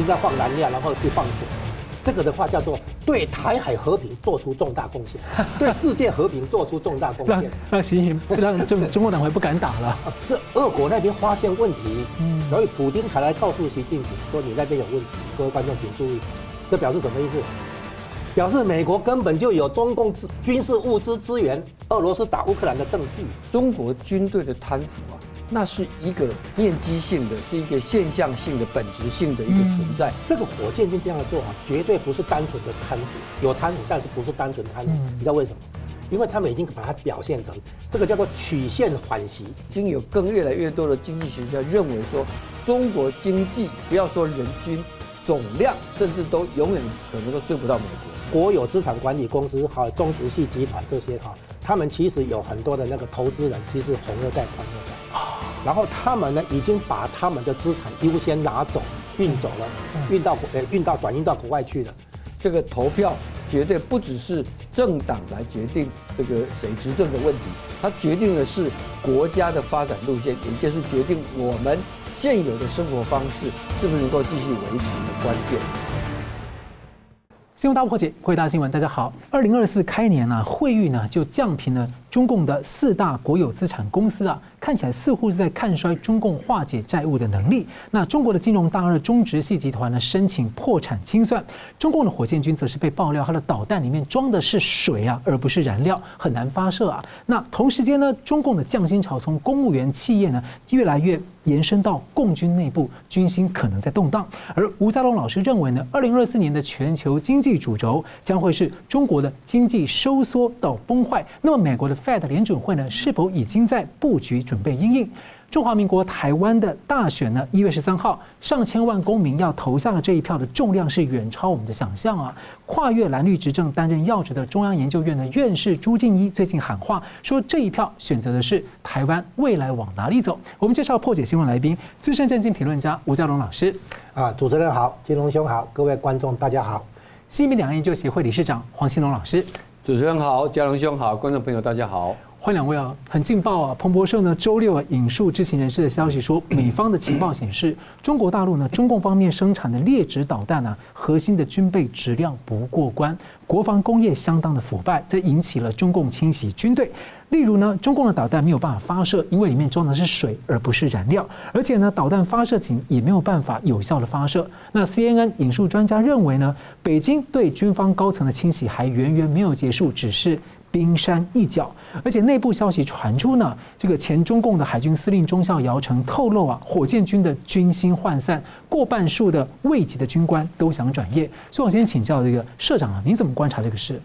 现在放燃料，然后去放水。这个的话叫做对台海和平做出重大贡献，对世界和平做出重大贡献。让让习近平让中 中国党会不敢打了。是俄国那边发现问题，嗯所以普京才来告诉习近平说，你那边有问题。各位观众请注意，这表示什么意思？表示美国根本就有中共军事物资支援俄罗斯打乌克兰的证据。中国军队的贪腐啊。那是一个面积性的，是一个现象性的、本质性的一个存在。嗯、这个火箭军这样的做法，绝对不是单纯的贪腐，有贪腐，但是不是单纯的贪腐。你知道为什么？因为他们已经把它表现成这个叫做曲线缓袭。已经有更越来越多的经济学家认为说，中国经济不要说人均总量，甚至都永远可能都追不到美国。国有资产管理公司还有中植系集团这些哈，他们其实有很多的那个投资人，其实红二代、官二代。然后他们呢，已经把他们的资产优先拿走，运走了，运到呃运到转运到国外去了。这个投票绝对不只是政党来决定这个谁执政的问题，它决定的是国家的发展路线，也就是决定我们现有的生活方式是不是能够继续维持的关键。新闻大破解，回答新闻，大家好。二零二四开年呢、啊，惠誉呢就降评了中共的四大国有资产公司啊，看起来似乎是在看衰中共化解债务的能力。那中国的金融大鳄中植系集团呢，申请破产清算。中共的火箭军则是被爆料，它的导弹里面装的是水啊，而不是燃料，很难发射啊。那同时间呢，中共的降薪潮从公务员企业呢，越来越。延伸到共军内部，军心可能在动荡。而吴家龙老师认为呢，二零二四年的全球经济主轴将会是中国的经济收缩到崩坏。那么，美国的 Fed 联准会呢，是否已经在布局准备因应？中华民国台湾的大选呢，一月十三号，上千万公民要投下的这一票的重量是远超我们的想象啊！跨越蓝绿执政担任要职的中央研究院的院士朱敬一最近喊话说，这一票选择的是台湾未来往哪里走？我们介绍破解新闻来宾，资深政经评论家吴家龙老师。啊，主持人好，金龙兄好，各位观众大家好。新民两岸研究协会理事长黄庆龙老师。主持人好，家龙兄好，观众朋友大家好。欢迎两位啊，很劲爆啊！彭博社呢，周六啊引述知情人士的消息说，美方的情报显示，中国大陆呢，中共方面生产的劣质导弹呢，核心的军备质量不过关，国防工业相当的腐败，这引起了中共清洗军队。例如呢，中共的导弹没有办法发射，因为里面装的是水而不是燃料，而且呢，导弹发射井也没有办法有效的发射。那 CNN 引述专家认为呢，北京对军方高层的清洗还远远没有结束，只是。冰山一角，而且内部消息传出呢，这个前中共的海军司令中校姚成透露啊，火箭军的军心涣散，过半数的位级的军官都想转业。所以我先请教这个社长啊，你怎么观察这个事？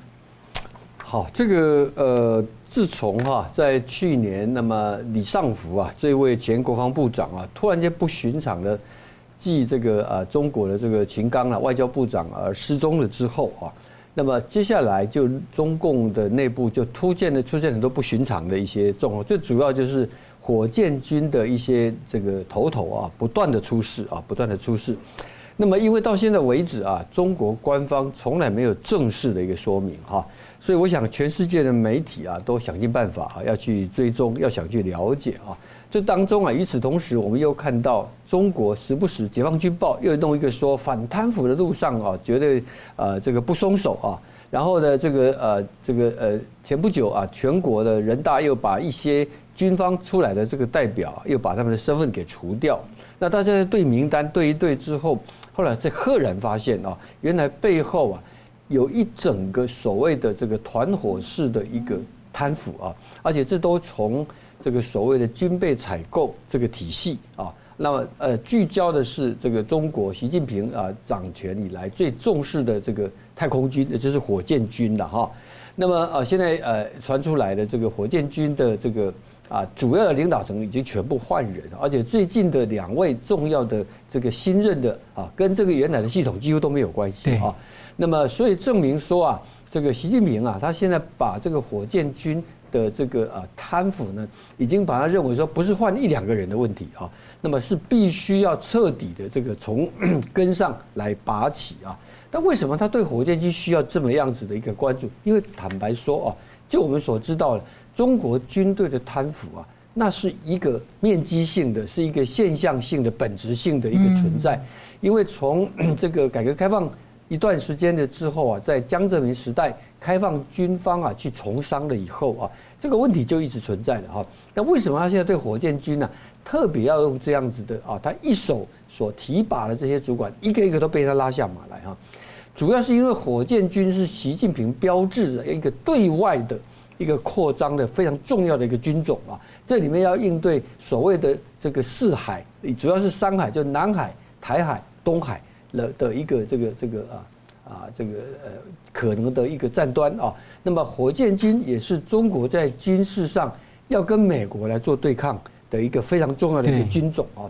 好，这个呃，自从哈、在去年，那么李尚福啊，这位前国防部长啊，突然间不寻常的继这个呃中国的这个秦刚啊，外交部长啊失踪了之后啊。那么接下来就中共的内部就突见的出现很多不寻常的一些状况，最主要就是火箭军的一些这个头头啊，不断的出事啊，不断的出事。那么因为到现在为止啊，中国官方从来没有正式的一个说明哈，所以我想全世界的媒体啊都想尽办法啊要去追踪，要想去了解啊。这当中啊，与此同时，我们又看到中国时不时《解放军报》又弄一个说反贪腐的路上啊，绝对呃这个不松手啊。然后呢，这个呃这个呃前不久啊，全国的人大又把一些军方出来的这个代表，又把他们的身份给除掉。那大家对名单对一对之后，后来才赫然发现啊，原来背后啊有一整个所谓的这个团伙式的一个贪腐啊，而且这都从。这个所谓的军备采购这个体系啊，那么呃聚焦的是这个中国习近平啊掌权以来最重视的这个太空军，也就是火箭军的哈。那么呃现在呃传出来的这个火箭军的这个啊主要的领导层已经全部换人，而且最近的两位重要的这个新任的啊跟这个原来的系统几乎都没有关系啊。那么所以证明说啊，这个习近平啊他现在把这个火箭军。的这个啊贪腐呢，已经把他认为说不是换一两个人的问题啊，那么是必须要彻底的这个从 根上来拔起啊。但为什么他对火箭军需要这么样子的一个关注？因为坦白说啊，就我们所知道的，中国军队的贪腐啊，那是一个面积性的，是一个现象性的、本质性的一个存在。因为从 这个改革开放一段时间的之后啊，在江泽民时代开放军方啊去从商了以后啊，这个问题就一直存在了哈。那为什么他现在对火箭军呢、啊，特别要用这样子的啊？他一手所提拔的这些主管，一个一个都被他拉下马来哈。主要是因为火箭军是习近平标志的一个对外的一个扩张的非常重要的一个军种啊。这里面要应对所谓的这个四海，主要是三海，就南海、台海、东海的的一个这个这个啊啊这个呃可能的一个战端啊。那么火箭军也是中国在军事上要跟美国来做对抗的一个非常重要的一个军种啊。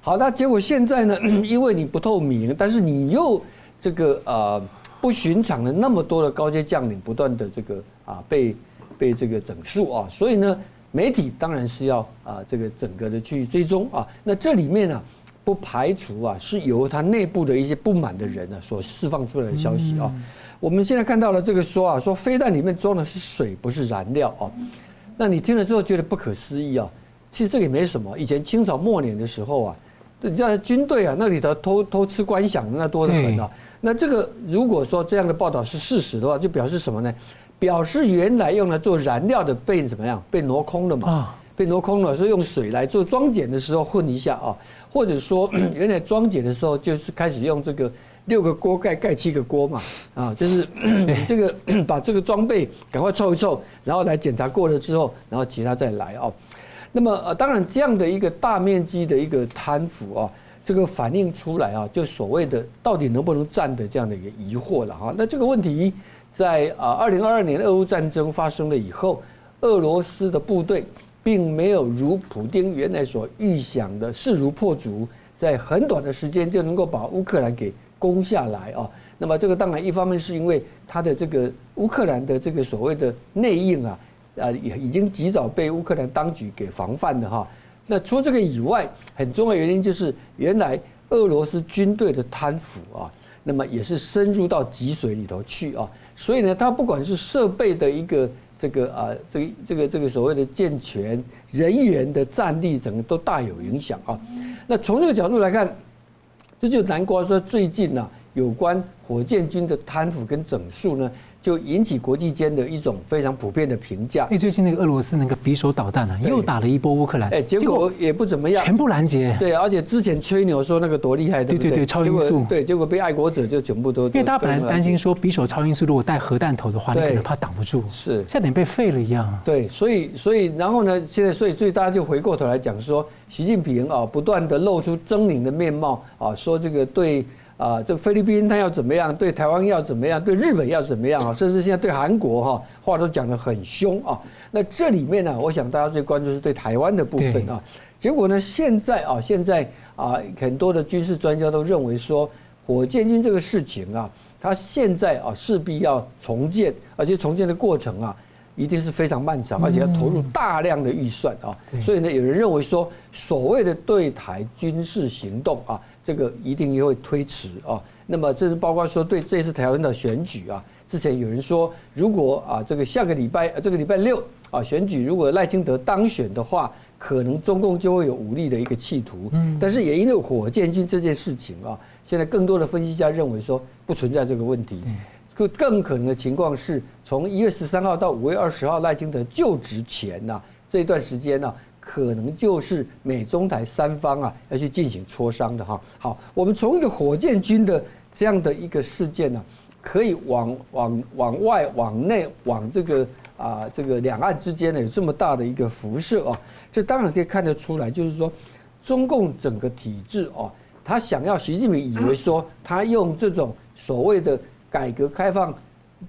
好，那结果现在呢，因为你不透明，但是你又这个呃不寻常的那么多的高阶将领不断的这个啊被被这个整肃啊，所以呢媒体当然是要啊这个整个的去追踪啊。那这里面呢不排除啊是由他内部的一些不满的人呢所释放出来的消息啊。我们现在看到了这个说啊说飞弹里面装的是水不是燃料啊，那你听了之后觉得不可思议啊。其实这个也没什么，以前清朝末年的时候啊，人家军队啊那里头偷偷吃官饷那多得很啊。那这个如果说这样的报道是事实的话，就表示什么呢？表示原来用来做燃料的被怎么样？被挪空了嘛？被挪空了，是用水来做装检的时候混一下啊，或者说 原来装检的时候就是开始用这个六个锅盖盖七个锅嘛啊，就是 这个把这个装备赶快凑一凑，然后来检查过了之后，然后其他再来哦。那么呃，当然这样的一个大面积的一个贪腐啊。这个反映出来啊，就所谓的到底能不能战的这样的一个疑惑了哈。那这个问题在啊，二零二二年俄乌战争发生了以后，俄罗斯的部队并没有如普丁原来所预想的势如破竹，在很短的时间就能够把乌克兰给攻下来啊。那么这个当然一方面是因为他的这个乌克兰的这个所谓的内应啊，啊也已经及早被乌克兰当局给防范的哈。那除了这个以外，很重要的原因就是原来俄罗斯军队的贪腐啊，那么也是深入到脊髓里头去啊，所以呢，它不管是设备的一个这个啊，这个这个这个所谓的健全，人员的战力，整个都大有影响啊。那从这个角度来看，这就难怪说最近呢，有关火箭军的贪腐跟整肃呢。就引起国际间的一种非常普遍的评价。因为最近那个俄罗斯那个匕首导弹啊，又打了一波乌克兰，哎，结果也不怎么样，全部拦截。对，而且之前吹牛说那个多厉害，对不对？对超音速。对，结果被爱国者就全部都。因为大家本来是担心说匕首超音速如果带核弹头的话，你可能怕挡不住。是，现在等于被废了一样。对，所以所以然后呢，现在所以所以大家就回过头来讲说，习近平啊，不断的露出狰狞的面貌啊，说这个对。啊，这菲律宾他要怎么样？对台湾要怎么样？对日本要怎么样啊？甚至现在对韩国哈话都讲得很凶啊。那这里面呢，我想大家最关注是对台湾的部分啊。结果呢，现在啊，现在啊，很多的军事专家都认为说，火箭军这个事情啊，它现在啊势必要重建，而且重建的过程啊，一定是非常漫长，而且要投入大量的预算啊。所以呢，有人认为说，所谓的对台军事行动啊。这个一定也会推迟啊。那么这是包括说对这次台湾的选举啊，之前有人说，如果啊这个下个礼拜这个礼拜六啊选举，如果赖清德当选的话，可能中共就会有武力的一个企图。嗯。但是也因为火箭军这件事情啊，现在更多的分析家认为说不存在这个问题。更更可能的情况是从一月十三号到五月二十号赖清德就职前呐这一段时间呢。可能就是美中台三方啊要去进行磋商的哈。好，我们从一个火箭军的这样的一个事件呢，可以往往往外、往内、往这个啊这个两岸之间呢有这么大的一个辐射啊，这当然可以看得出来，就是说中共整个体制哦，他想要习近平以为说他用这种所谓的改革开放，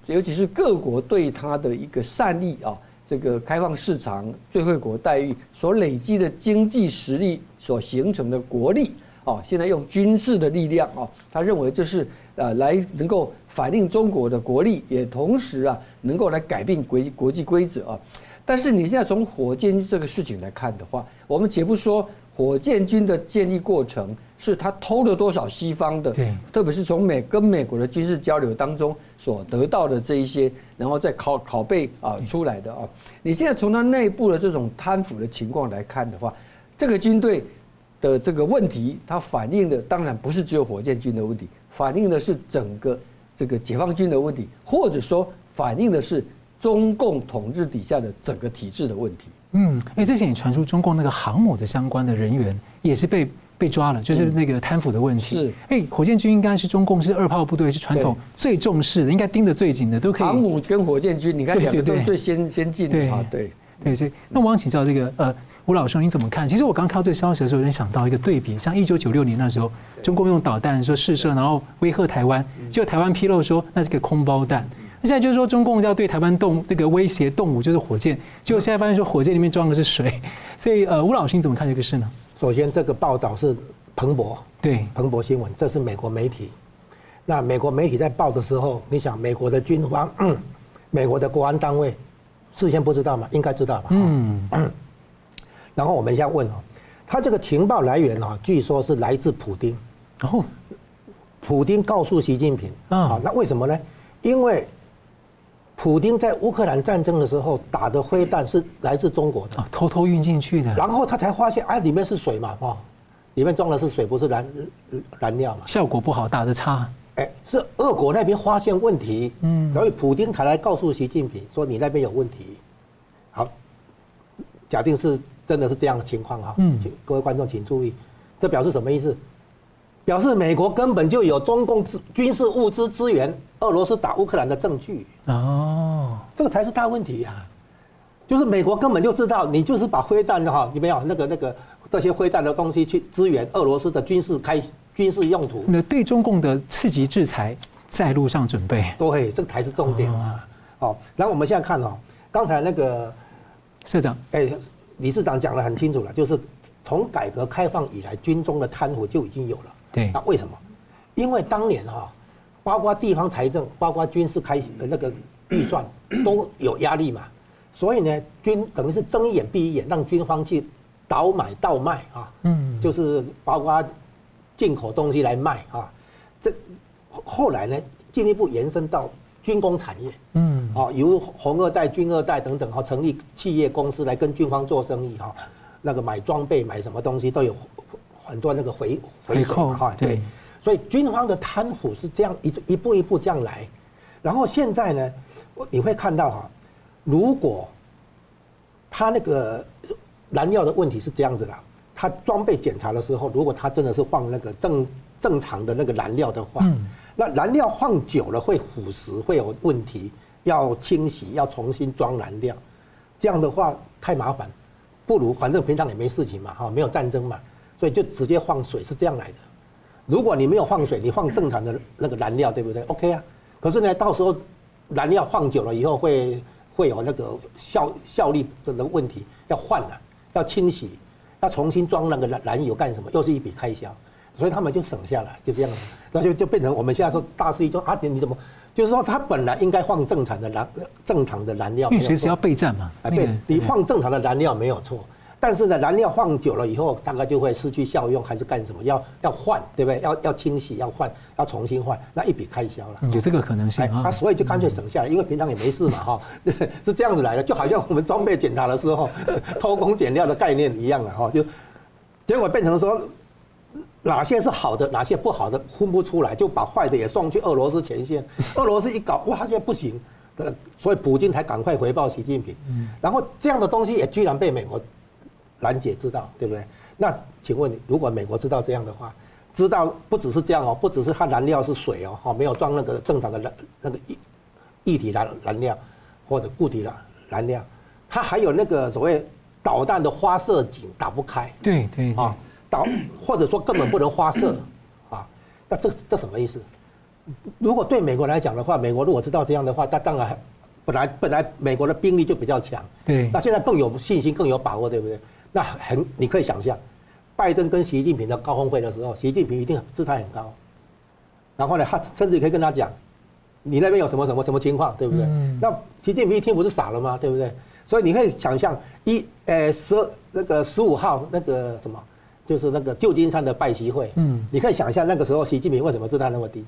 尤其是各国对他的一个善意啊。这个开放市场、最惠国待遇所累积的经济实力所形成的国力啊，现在用军事的力量啊，他认为这是呃来能够反映中国的国力，也同时啊能够来改变国国际规则啊。但是你现在从火箭军这个事情来看的话，我们且不说火箭军的建立过程是他偷了多少西方的，对，特别是从美跟美国的军事交流当中所得到的这一些，然后再拷拷贝啊出来的啊。你现在从他内部的这种贪腐的情况来看的话，这个军队的这个问题，它反映的当然不是只有火箭军的问题，反映的是整个这个解放军的问题，或者说反映的是中共统治底下的整个体制的问题。嗯，因为之前也传出中共那个航母的相关的人员也是被。被抓了，就是那个贪腐的问题。是，哎，火箭军应该是中共是二炮部队，是传统最重视的，应该盯得最紧的，都可以。航母跟火箭军，你看两个都最先先进的啊，对对。所以，那我想请教这个呃，吴老兄你怎么看？其实我刚看到这个消息的时候，有点想到一个对比，像一九九六年那时候，中共用导弹说试射，然后威吓台湾，结果台湾披露说那是个空包弹。那现在就是说中共要对台湾动这个威胁动武，就是火箭，结果现在发现说火箭里面装的是水。所以呃，吴老师你怎么看这个事呢？首先，这个报道是彭博，对，彭博新闻，这是美国媒体。那美国媒体在报的时候，你想，美国的军方、美国的国安单位，事先不知道吗？应该知道吧？嗯。然后我们现在问哦，他这个情报来源哦，据说是来自普丁。哦。普丁告诉习近平啊，那为什么呢？因为。普京在乌克兰战争的时候打的灰弹是来自中国的，啊，偷偷运进去的。然后他才发现，哎，里面是水嘛，哦，里面装的是水，不是燃燃料嘛。效果不好，打的差。哎，是俄国那边发现问题，嗯，所以普京才来告诉习近平说你那边有问题。好，假定是真的是这样的情况哈，嗯，各位观众请注意，这表示什么意思？表示美国根本就有中共军事物资支援俄罗斯打乌克兰的证据哦，这个才是大问题呀！就是美国根本就知道你就是把灰弹的哈，有没有那个那个这些灰弹的东西去支援俄罗斯的军事开军事用途？那对中共的刺激制裁在路上准备。对，这个才是重点啊！好，然后我们现在看哦，刚才那个社长哎，理事长讲的很清楚了，就是从改革开放以来，军中的贪腐就已经有了。对，那为什么？因为当年哈，包括地方财政，包括军事开的那个预算 都有压力嘛，所以呢，军等于是睁一眼闭一眼，让军方去倒买倒卖啊，嗯，就是包括进口东西来卖啊，这后来呢，进一步延伸到军工产业，嗯，啊，由红二代、军二代等等哈，成立企业公司来跟军方做生意哈，那个买装备、买什么东西都有。很多那个回回扣哈，对，所以军方的贪腐是这样一一步一步这样来，然后现在呢，你会看到哈，如果他那个燃料的问题是这样子的，他装备检查的时候，如果他真的是放那个正正常的那个燃料的话，那燃料放久了会腐蚀，会有问题，要清洗，要重新装燃料，这样的话太麻烦，不如反正平常也没事情嘛，哈，没有战争嘛。所以就直接放水是这样来的。如果你没有放水，你放正常的那个燃料，对不对？OK 啊。可是呢，到时候燃料放久了以后会会有那个效效率的问题，要换了，要清洗，要重新装那个燃燃油干什么？又是一笔开销。所以他们就省下来，就这样，那就就变成我们现在说大势一说啊，你怎么？就是说他本来应该放正常的燃正常的燃料，因为随时要备战嘛。啊，对，你放正常的燃料没有错。但是呢，燃料放久了以后，大概就会失去效用，还是干什么？要要换，对不对？要要清洗，要换，要重新换，那一笔开销了。有这个可能性啊。他所以就干脆省下来，因为平常也没事嘛，哈，是这样子来的，就好像我们装备检查的时候 偷工减料的概念一样了，哈，就结果变成说哪些是好的，哪些不好的分不出来，就把坏的也送去俄罗斯前线。俄罗斯一搞，哇，现在不行，所以普京才赶快回报习近平。然后这样的东西也居然被美国。拦截知道对不对？那请问你，如果美国知道这样的话，知道不只是这样哦，不只是它燃料是水哦，哈，没有装那个正常的燃那个液液体燃燃料或者固体燃燃料，它还有那个所谓导弹的发射井打不开，对对啊，导或者说根本不能发射 啊，那这这什么意思？如果对美国来讲的话，美国如果知道这样的话，那当然本来本来美国的兵力就比较强，对，那现在更有信心更有把握，对不对？那很，你可以想象，拜登跟习近平的高峰会的时候，习近平一定姿态很高。然后呢，他甚至可以跟他讲，你那边有什么什么什么情况，对不对？嗯、那习近平一听不是傻了吗？对不对？所以你可以想象，一呃十那个十五号那个什么，就是那个旧金山的拜习会。嗯，你可以想象那个时候习近平为什么姿态那么低？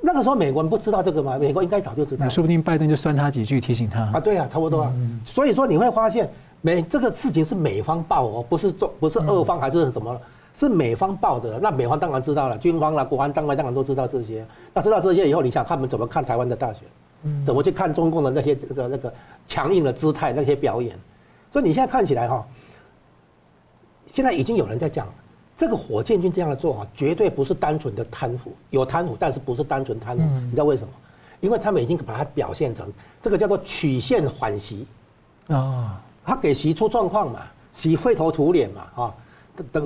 那个时候美国人不知道这个吗？美国应该早就知道。说不定拜登就酸他几句，提醒他。啊，对啊，差不多啊。嗯、所以说你会发现，美这个事情是美方报哦，不是中，不是俄方还是什么，是美方报的。那美方当然知道了，军方啦、国安当然当然都知道这些。那知道这些以后，你想他们怎么看台湾的大选？怎么去看中共的那些这个那个强硬的姿态、那些表演？所以你现在看起来哈，现在已经有人在讲。这个火箭军这样的做法，绝对不是单纯的贪腐，有贪腐，但是不是单纯贪腐。你知道为什么？因为他们已经把它表现成这个叫做曲线缓袭啊，他给习出状况嘛，习灰头土脸嘛，啊，等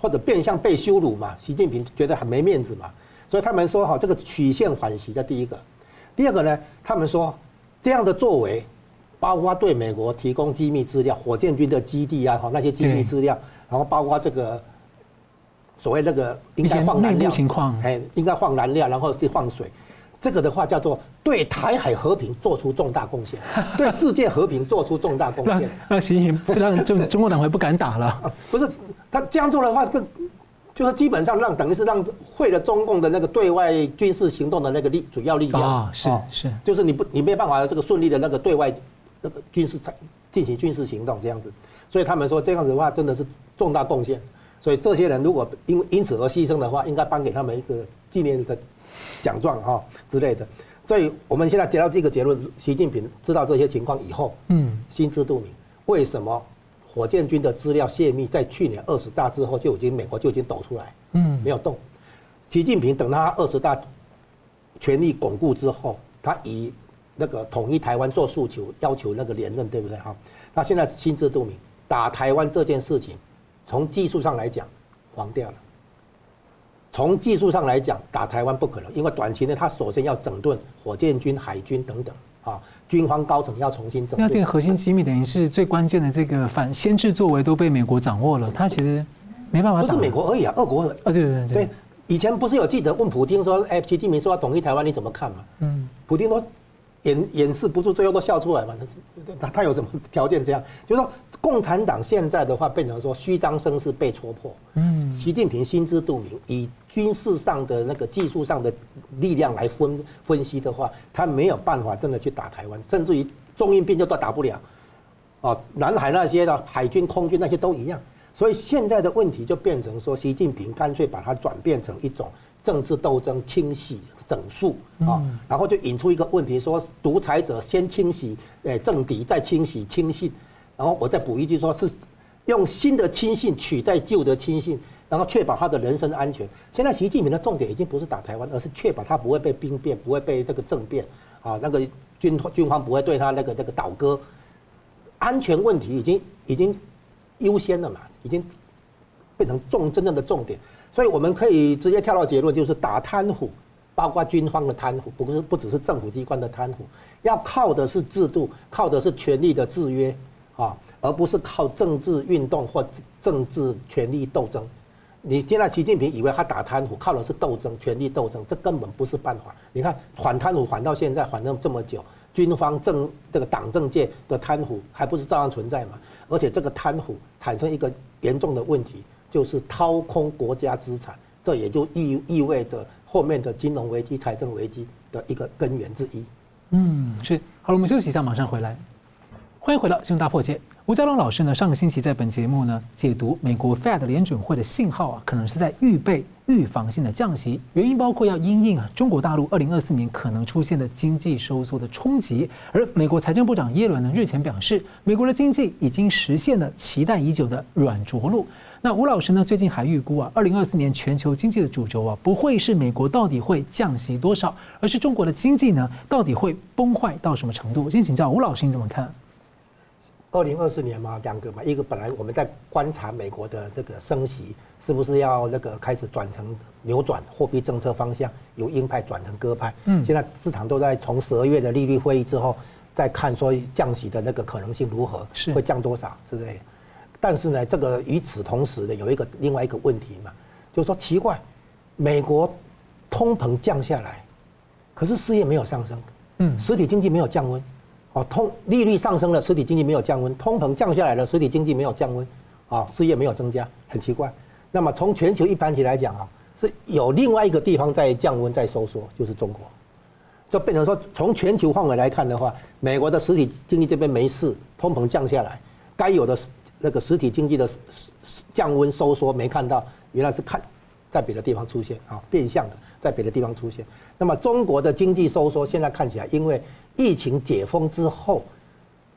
或者变相被羞辱嘛，习近平觉得很没面子嘛，所以他们说哈，这个曲线反习的第一个，第二个呢，他们说这样的作为，包括对美国提供机密资料，火箭军的基地啊，哈那些机密资料，然后包括这个。所谓那个应该放燃料，情况哎，应该放燃料，然后是放水，这个的话叫做对台海和平做出重大贡献，对世界和平做出重大贡献。那习近平让中中国党会不敢打了。不是，他这样做的话，就就是基本上让等于是让毁了中共的那个对外军事行动的那个力主要力量啊，是是，就是你不你没办法这个顺利的那个对外那个军事进行军事行动这样子，所以他们说这样子的话真的是重大贡献。所以这些人如果因为因此而牺牲的话，应该颁给他们一个纪念的奖状哈之类的。所以我们现在得到这个结论：习近平知道这些情况以后，嗯，心知肚明。为什么火箭军的资料泄密在去年二十大之后就已经美国就已经抖出来，嗯，没有动。习近平等他二十大权力巩固之后，他以那个统一台湾做诉求，要求那个连任，对不对哈？他现在心知肚明，打台湾这件事情。从技术上来讲，黄掉了。从技术上来讲，打台湾不可能，因为短期内他首先要整顿火箭军、海军等等啊，军方高层要重新整顿。那这个核心机密等于是最关键的这个反先制作为都被美国掌握了，他其实没办法。不是美国而已啊，俄国啊，对对对对。以前不是有记者问普京说：“哎，习近平说要统一台湾，你怎么看嘛？”嗯，普京说。掩掩饰不住，最后都笑出来嘛？他他有什么条件这样？就是说，共产党现在的话变成说虚张声势被戳破。嗯，习近平心知肚明，以军事上的那个技术上的力量来分分析的话，他没有办法真的去打台湾，甚至于中印边就都打不了。哦，南海那些的海军、空军那些都一样。所以现在的问题就变成说，习近平干脆把它转变成一种政治斗争清洗。整肃啊，然后就引出一个问题，说独裁者先清洗，诶政敌，再清洗亲信，然后我再补一句，说是用新的亲信取代旧的亲信，然后确保他的人身安全。现在习近平的重点已经不是打台湾，而是确保他不会被兵变，不会被这个政变啊，那个军军方不会对他那个那个倒戈，安全问题已经已经优先了嘛，已经变成重真正的重点，所以我们可以直接跳到结论，就是打贪腐。包括军方的贪腐，不是不只是政府机关的贪腐，要靠的是制度，靠的是权力的制约，啊，而不是靠政治运动或政治权力斗争。你现在习近平以为他打贪腐靠的是斗争、权力斗争，这根本不是办法。你看反贪腐反到现在，反了这么久，军方政这个党政界的贪腐还不是照样存在吗？而且这个贪腐产生一个严重的问题，就是掏空国家资产，这也就意意味着。后面的金融危机、财政危机的一个根源之一。嗯，是。好了，我们休息一下，马上回来。欢迎回到《新闻大破解》。吴家龙老师呢，上个星期在本节目呢解读美国 Fed 联准会的信号啊，可能是在预备预防性的降息，原因包括要因应啊中国大陆二零二四年可能出现的经济收缩的冲击。而美国财政部长耶伦呢日前表示，美国的经济已经实现了期待已久的软着陆。那吴老师呢？最近还预估啊，二零二四年全球经济的主轴啊，不会是美国到底会降息多少，而是中国的经济呢，到底会崩坏到什么程度？先请教吴老师，你怎么看？二零二四年嘛，两个嘛，一个本来我们在观察美国的这个升息是不是要那个开始转成扭转货币政策方向，由鹰派转成鸽派。嗯，现在市场都在从十二月的利率会议之后，再看说降息的那个可能性如何，是会降多少，是不是？但是呢，这个与此同时呢，有一个另外一个问题嘛，就是说奇怪，美国通膨降下来，可是失业没有上升，嗯，实体经济没有降温，哦，通利率上升了，实体经济没有降温，通膨降下来了，实体经济没有降温，啊，失业没有增加，很奇怪。那么从全球一盘起来讲啊，是有另外一个地方在降温在收缩，就是中国。就变成说，从全球范围来看的话，美国的实体经济这边没事，通膨降下来，该有的那个实体经济的降温收缩没看到，原来是看在别的地方出现啊，变相的在别的地方出现。那么中国的经济收缩现在看起来，因为疫情解封之后，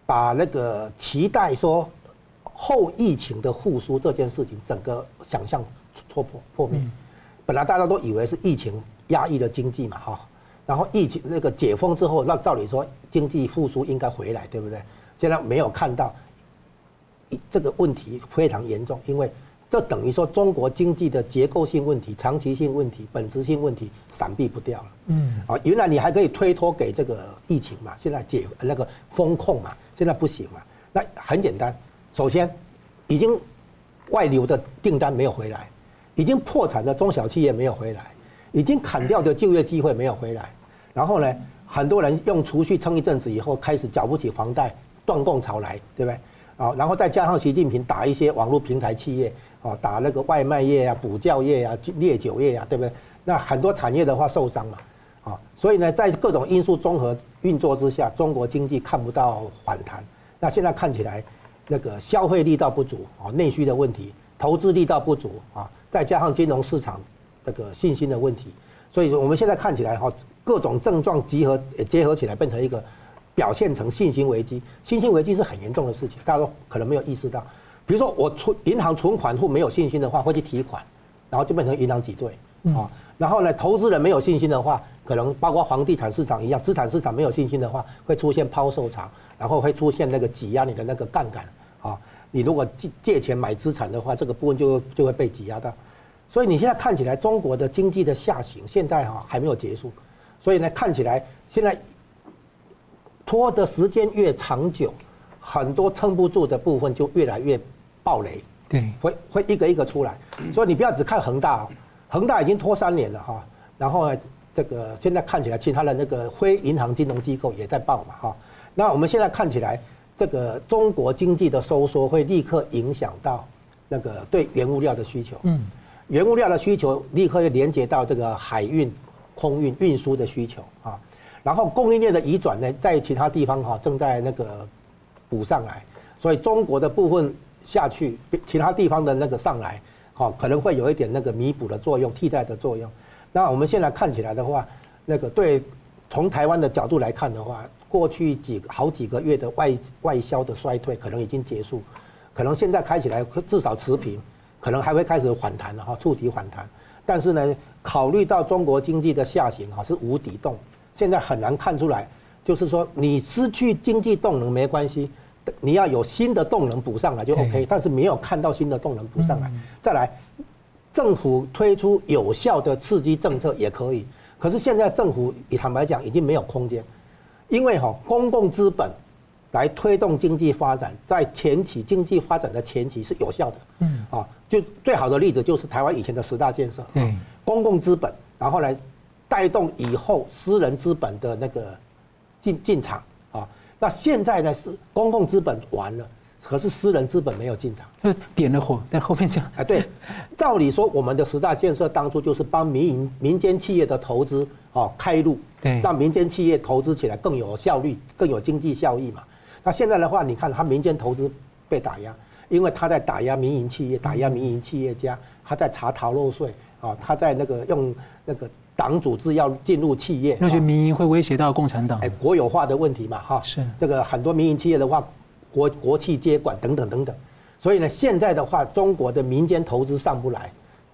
把那个期待说后疫情的复苏这件事情，整个想象戳破破灭。本来大家都以为是疫情压抑了经济嘛，哈。然后疫情那个解封之后，那照理说经济复苏应该回来，对不对？现在没有看到，这个问题非常严重，因为这等于说中国经济的结构性问题、长期性问题、本质性问题闪避不掉了。嗯。啊，原来你还可以推脱给这个疫情嘛，现在解那个风控嘛，现在不行嘛。那很简单，首先已经外流的订单没有回来，已经破产的中小企业没有回来，已经砍掉的就业机会没有回来。然后呢，很多人用储蓄撑一阵子以后，开始缴不起房贷，断供潮来，对不对？啊，然后再加上习近平打一些网络平台企业，啊，打那个外卖业啊、补教业啊、烈酒业啊，对不对？那很多产业的话受伤嘛，啊，所以呢，在各种因素综合运作之下，中国经济看不到反弹。那现在看起来，那个消费力道不足啊，内需的问题，投资力道不足啊，再加上金融市场这个信心的问题，所以说我们现在看起来哈。各种症状集合结合起来，变成一个表现成信心危机。信心危机是很严重的事情，大家都可能没有意识到。比如说，我存银行存款户没有信心的话，会去提款，然后就变成银行挤兑啊。然后呢，投资人没有信心的话，可能包括房地产市场一样，资产市场没有信心的话，会出现抛售潮，然后会出现那个挤压你的那个杠杆啊。你如果借借钱买资产的话，这个部分就就会被挤压到。所以你现在看起来，中国的经济的下行现在哈还没有结束。所以呢，看起来现在拖的时间越长久，很多撑不住的部分就越来越暴雷，对，会会一个一个出来。所以你不要只看恒大，恒大已经拖三年了哈。然后呢，这个现在看起来，其他的那个非银行金融机构也在爆嘛哈。那我们现在看起来，这个中国经济的收缩会立刻影响到那个对原物料的需求，嗯，原物料的需求立刻会连接到这个海运。空运运输的需求啊，然后供应链的移转呢，在其他地方哈正在那个补上来，所以中国的部分下去，其他地方的那个上来，好可能会有一点那个弥补的作用、替代的作用。那我们现在看起来的话，那个对从台湾的角度来看的话，过去几好几个月的外外销的衰退可能已经结束，可能现在开起来至少持平，可能还会开始反弹了哈，触底反弹。但是呢，考虑到中国经济的下行哈是无底洞，现在很难看出来。就是说，你失去经济动能没关系，你要有新的动能补上来就 OK。但是没有看到新的动能补上来，再来，政府推出有效的刺激政策也可以。可是现在政府，以坦白讲，已经没有空间，因为哈公共资本。来推动经济发展，在前期经济发展的前期是有效的。嗯啊，就最好的例子就是台湾以前的十大建设。嗯，公共资本，然后来带动以后私人资本的那个进进场啊。那现在呢是公共资本完了，可是私人资本没有进场，就点了火在后面讲。啊，对，照理说我们的十大建设当初就是帮民营民间企业的投资啊开路，对，让民间企业投资起来更有效率、更有经济效益嘛。那现在的话，你看他民间投资被打压，因为他在打压民营企业，打压民营企业家，他在查逃漏税啊，他在那个用那个党组织要进入企业，那些民营会威胁到共产党，哎，国有化的问题嘛，哈，是这个很多民营企业的话，国国企接管等等等等，所以呢，现在的话，中国的民间投资上不来，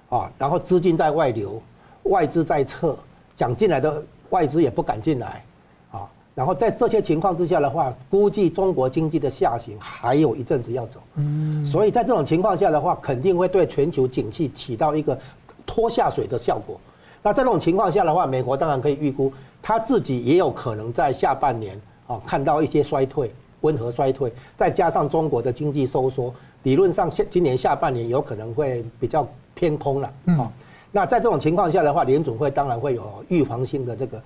啊，然后资金在外流，外资在撤，想进来的外资也不敢进来。啊然后在这些情况之下的话，估计中国经济的下行还有一阵子要走。嗯，所以在这种情况下的话，肯定会对全球景气起到一个拖下水的效果。那在这种情况下的话，美国当然可以预估，他自己也有可能在下半年啊看到一些衰退，温和衰退，再加上中国的经济收缩，理论上现今年下半年有可能会比较偏空了。啊，那在这种情况下的话，联准会当然会有预防性的这个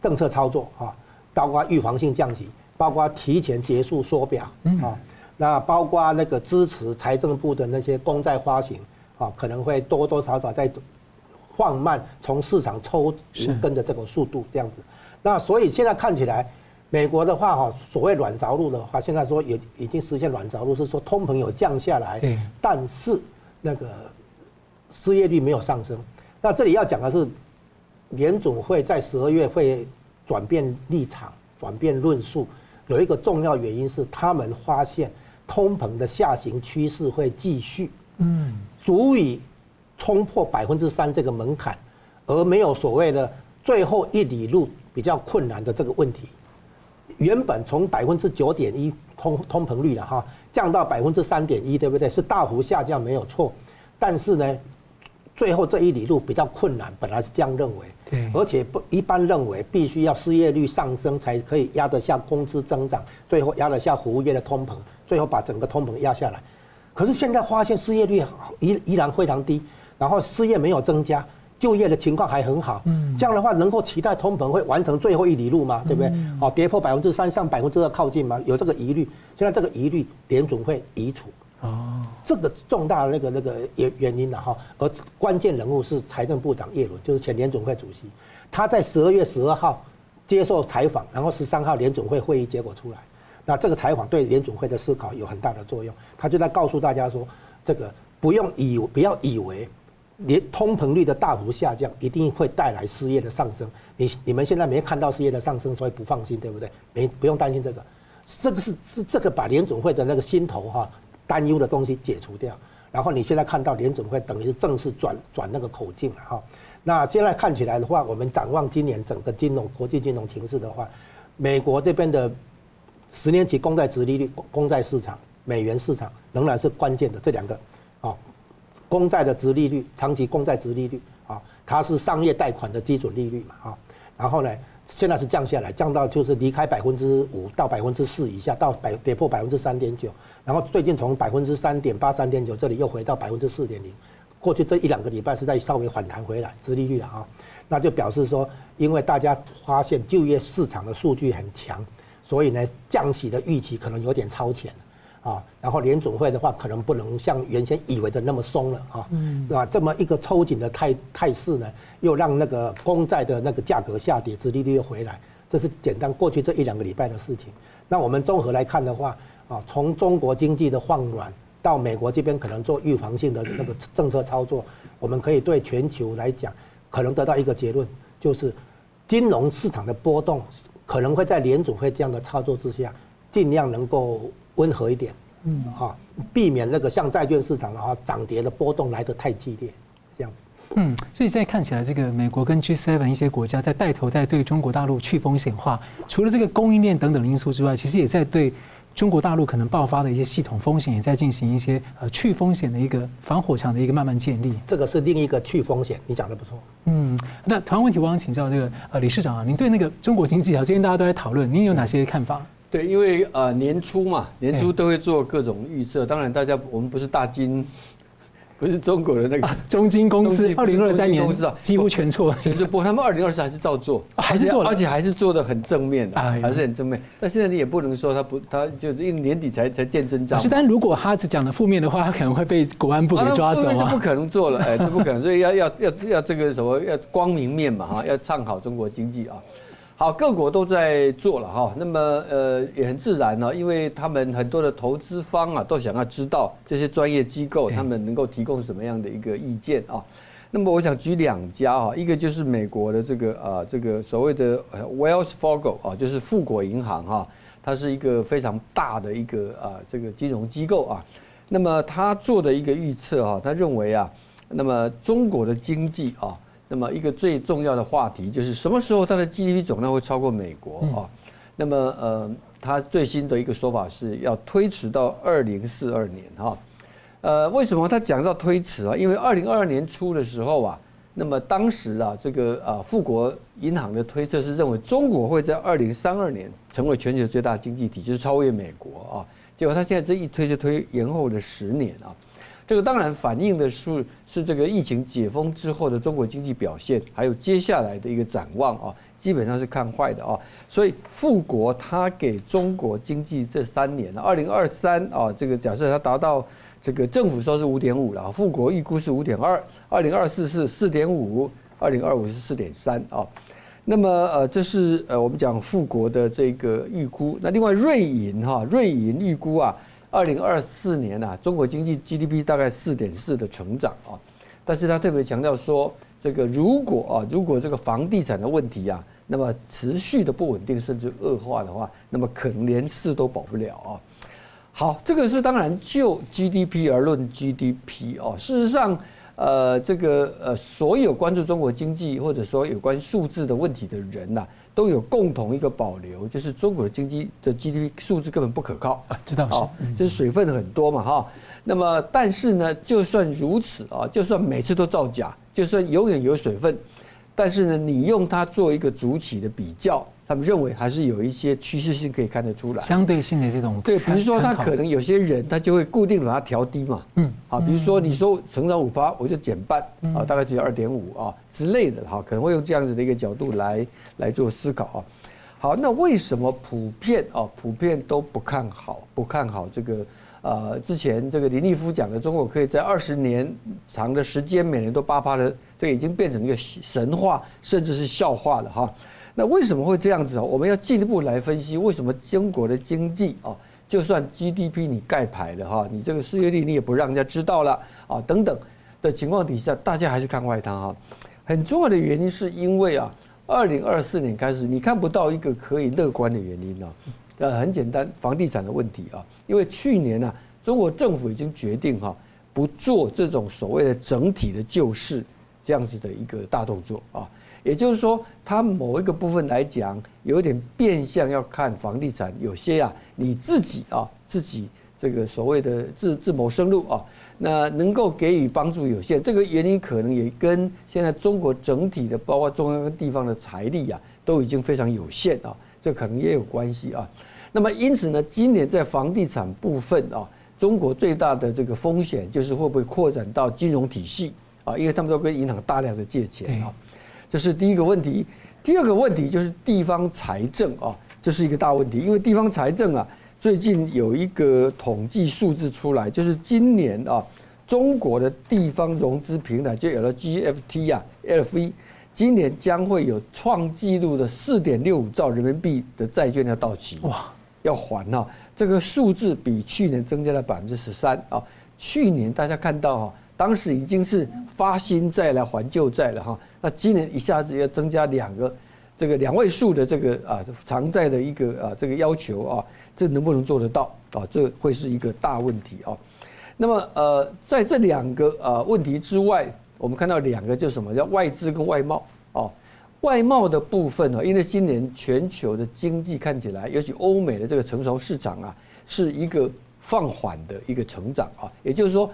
政策操作啊。包括预防性降息，包括提前结束缩表啊，那包括那个支持财政部的那些公债发行啊，可能会多多少少在放慢从市场抽银根的这个速度这样子。那所以现在看起来，美国的话哈，所谓软着陆的话，现在说也已经实现软着陆，是说通膨有降下来，但是那个失业率没有上升。那这里要讲的是，联总会在十二月会转变立场、转变论述，有一个重要原因是他们发现通膨的下行趋势会继续，嗯，足以冲破百分之三这个门槛，而没有所谓的最后一里路比较困难的这个问题。原本从百分之九点一通通膨率了哈，降到百分之三点一，对不对？是大幅下降，没有错，但是呢。最后这一里路比较困难，本来是这样认为，而且不一般认为必须要失业率上升才可以压得下工资增长，最后压得下服务业的通膨，最后把整个通膨压下来。可是现在发现失业率依依然非常低，然后失业没有增加，就业的情况还很好。这样的话能够期待通膨会完成最后一里路吗？对不对？好，跌破百分之三，向百分之二靠近吗？有这个疑虑。现在这个疑虑联准会移除。哦，这个重大的那个那个原原因了哈，而关键人物是财政部长叶伦，就是前联总会主席，他在十二月十二号接受采访，然后十三号联总会会议结果出来，那这个采访对联总会的思考有很大的作用，他就在告诉大家说，这个不用以不要以为连通膨率的大幅下降一定会带来失业的上升，你你们现在没看到失业的上升，所以不放心，对不对？没不用担心这个，这个是是这个把联准会的那个心头哈。担忧的东西解除掉，然后你现在看到联准会等于是正式转转那个口径了哈。那现在看起来的话，我们展望今年整个金融国际金融形势的话，美国这边的十年期公债殖利率、公债市场、美元市场仍然是关键的这两个。公债的殖利率、长期公债殖利率啊，它是商业贷款的基准利率嘛啊。然后呢，现在是降下来，降到就是离开百分之五到百分之四以下，到百跌破百分之三点九。然后最近从百分之三点八、三点九这里又回到百分之四点零，过去这一两个礼拜是在稍微反弹回来，殖利率了啊，那就表示说，因为大家发现就业市场的数据很强，所以呢降息的预期可能有点超前，啊，然后联总会的话可能不能像原先以为的那么松了啊，嗯，对吧？这么一个抽紧的态态势呢，又让那个公债的那个价格下跌，殖利率又回来，这是简单过去这一两个礼拜的事情。那我们综合来看的话。啊，从中国经济的放软到美国这边可能做预防性的那个政策操作，我们可以对全球来讲，可能得到一个结论，就是金融市场的波动可能会在联总会这样的操作之下，尽量能够温和一点，嗯，哈，避免那个像债券市场的话涨跌的波动来得太激烈，这样子。嗯，所以现在看起来，这个美国跟 G7 一些国家在带头在对中国大陆去风险化，除了这个供应链等等因素之外，其实也在对。中国大陆可能爆发的一些系统风险，也在进行一些呃去风险的一个防火墙的一个慢慢建立。这个是另一个去风险，你讲的不错。嗯，那同样问题，我想请教这个呃理事长啊，您对那个中国经济啊，今天大家都在讨论，您有哪些看法？对，因为呃年初嘛，年初都会做各种预测，当然大家我们不是大金。不是中国的那个中金公司，二零二三年几乎全错，全是不过，他们二零二四还是照做，还是做，而且还是做的很正面的，还是很正面。但现在你也不能说他不，他就是因为年底才才见真章。是，但如果他只讲了负面的话，他可能会被国安部给抓走啊。就不可能做了，哎，就不可能，所以要要要要这个什么，要光明面嘛哈，要唱好中国经济啊。好，各国都在做了哈，那么呃也很自然呢，因为他们很多的投资方啊都想要知道这些专业机构他们能够提供什么样的一个意见啊。那么我想举两家啊，一个就是美国的这个啊这个所谓的 Wells Fargo 啊，就是富国银行哈，它是一个非常大的一个啊这个金融机构啊。那么他做的一个预测啊，他认为啊，那么中国的经济啊。那么一个最重要的话题就是什么时候它的 GDP 总量会超过美国啊？那么呃，它最新的一个说法是要推迟到二零四二年哈。呃，为什么他讲到推迟啊？因为二零二二年初的时候啊，那么当时啊，这个啊富国银行的推测是认为中国会在二零三二年成为全球最大经济体，就是超越美国啊。结果他现在这一推就推延后了十年啊。这个当然反映的是是这个疫情解封之后的中国经济表现，还有接下来的一个展望啊。基本上是看坏的啊。所以富国他给中国经济这三年，二零二三啊，这个假设它达到这个政府说是五点五了，富国预估是五点二，二零二四是四点五，二零二五是四点三啊。那么呃，这是呃我们讲富国的这个预估。那另外瑞银哈，瑞银预估啊，二零二四年啊，中国经济 GDP 大概四点四的成长啊。但是他特别强调说，这个如果啊，如果这个房地产的问题啊，那么持续的不稳定甚至恶化的话，那么可能连四都保不了啊。好，这个是当然就 GDP 而论 GDP 哦。事实上。呃，这个呃，所有关注中国经济或者说有关数字的问题的人呐、啊，都有共同一个保留，就是中国的经济的 GDP 数字根本不可靠啊，知道是，嗯、就是水分很多嘛哈。那么，但是呢，就算如此啊，就算每次都造假，就算永远有水分，但是呢，你用它做一个主体的比较。他们认为还是有一些趋势性可以看得出来，相对性的这种对，比如说他可能有些人他就会固定把它调低嘛，嗯，啊，比如说你说成长五趴，我就减半啊，大概只有二点五啊之类的哈，可能会用这样子的一个角度来来做思考啊。好，那为什么普遍啊普遍都不看好不看好这个呃之前这个林立夫讲的中国可以在二十年长的时间每年都八趴的，这个已经变成一个神话甚至是笑话了哈。那为什么会这样子啊？我们要进一步来分析，为什么中国的经济啊，就算 GDP 你盖牌的哈，你这个失业率你也不让人家知道了啊，等等的情况底下，大家还是看外滩哈。很重要的原因是因为啊，二零二四年开始你看不到一个可以乐观的原因呢。呃，很简单，房地产的问题啊，因为去年呢，中国政府已经决定哈，不做这种所谓的整体的救市这样子的一个大动作啊。也就是说，它某一个部分来讲，有点变相要看房地产，有些啊，你自己啊，自己这个所谓的自自谋生路啊，那能够给予帮助有限。这个原因可能也跟现在中国整体的，包括中央跟地方的财力啊，都已经非常有限啊，这可能也有关系啊。那么因此呢，今年在房地产部分啊，中国最大的这个风险就是会不会扩展到金融体系啊，因为他们都跟银行大量的借钱啊。这是第一个问题，第二个问题就是地方财政啊，这是一个大问题。因为地方财政啊，最近有一个统计数字出来，就是今年啊，中国的地方融资平台就有了 GFT 啊，LV，今年将会有创纪录的四点六五兆人民币的债券要到期，哇，要还啊，这个数字比去年增加了百分之十三啊。去年大家看到哈，当时已经是发新债来还旧债了哈。那今年一下子要增加两个，这个两位数的这个啊偿债的一个啊这个要求啊，这能不能做得到啊？这会是一个大问题啊。那么呃，在这两个啊问题之外，我们看到两个就是什么叫外资跟外贸啊？外贸的部分呢，因为今年全球的经济看起来，尤其欧美的这个成熟市场啊，是一个放缓的一个成长啊，也就是说，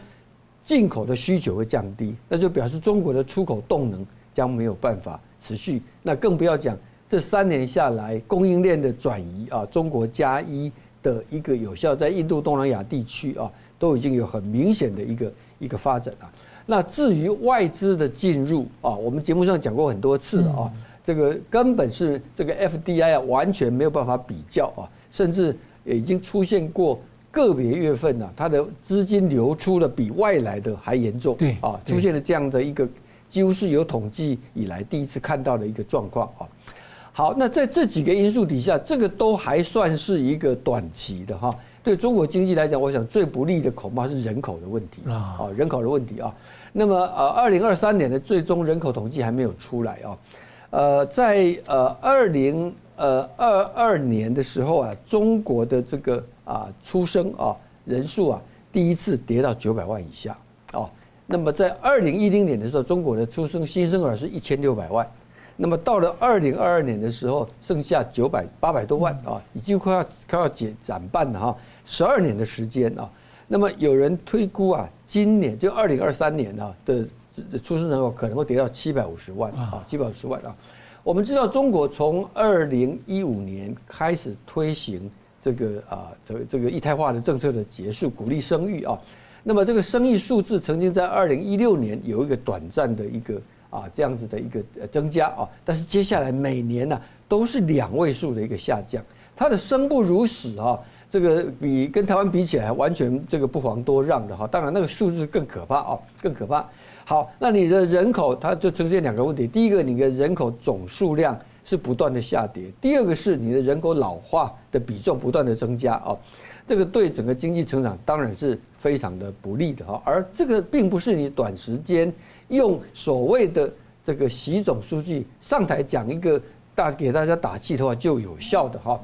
进口的需求会降低，那就表示中国的出口动能。将没有办法持续，那更不要讲这三年下来供应链的转移啊，中国加一的一个有效，在印度东南亚地区啊，都已经有很明显的一个一个发展了。那至于外资的进入啊，我们节目上讲过很多次了啊，这个根本是这个 FDI 啊，完全没有办法比较啊，甚至已经出现过个别月份呢，它的资金流出的比外来的还严重，对啊，出现了这样的一个。几乎是有统计以来第一次看到的一个状况啊。好，那在这几个因素底下，这个都还算是一个短期的哈。对中国经济来讲，我想最不利的恐怕是人口的问题啊，人口的问题啊。那么呃，二零二三年的最终人口统计还没有出来啊。呃，在呃二零呃二二年的时候啊，中国的这个啊出生啊人数啊第一次跌到九百万以下啊。那么在二零一零年的时候，中国的出生新生儿是一千六百万，那么到了二零二二年的时候，剩下九百八百多万啊，已经快要快要减减半了哈，十二年的时间啊。那么有人推估啊，今年就二零二三年啊的出生人口可能会跌到七百五十万啊，七百五十万啊。我们知道中国从二零一五年开始推行这个啊这个这个一胎化的政策的结束，鼓励生育啊。那么这个生育数字曾经在二零一六年有一个短暂的一个啊这样子的一个增加啊，但是接下来每年呢都是两位数的一个下降，它的生不如死啊，这个比跟台湾比起来完全这个不遑多让的哈，当然那个数字更可怕啊，更可怕。好，那你的人口它就呈现两个问题，第一个你的人口总数量是不断的下跌，第二个是你的人口老化的比重不断的增加啊。这个对整个经济成长当然是非常的不利的哈，而这个并不是你短时间用所谓的这个习总书记上台讲一个大给大家打气的话就有效的哈。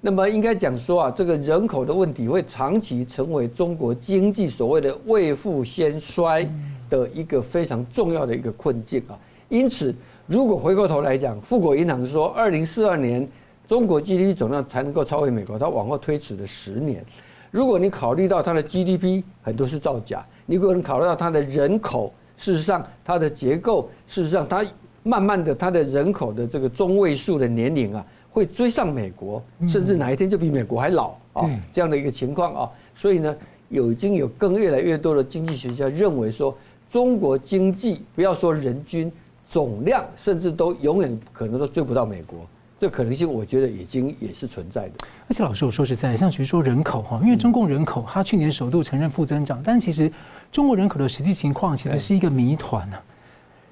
那么应该讲说啊，这个人口的问题会长期成为中国经济所谓的未富先衰的一个非常重要的一个困境啊。因此，如果回过头来讲，富国银行说二零四二年。中国 GDP 总量才能够超越美国，它往后推迟了十年。如果你考虑到它的 GDP 很多是造假，你如果考虑到它的人口，事实上它的结构，事实上它慢慢的它的人口的这个中位数的年龄啊，会追上美国，甚至哪一天就比美国还老啊，这样的一个情况啊。所以呢，有已经有更越来越多的经济学家认为说，中国经济不要说人均总量，甚至都永远可能都追不到美国。这可能性，我觉得已经也是存在的。而且老师，我说实在，像比如说人口哈，因为中共人口，它去年首度承认负增长，但其实中国人口的实际情况其实是一个谜团啊。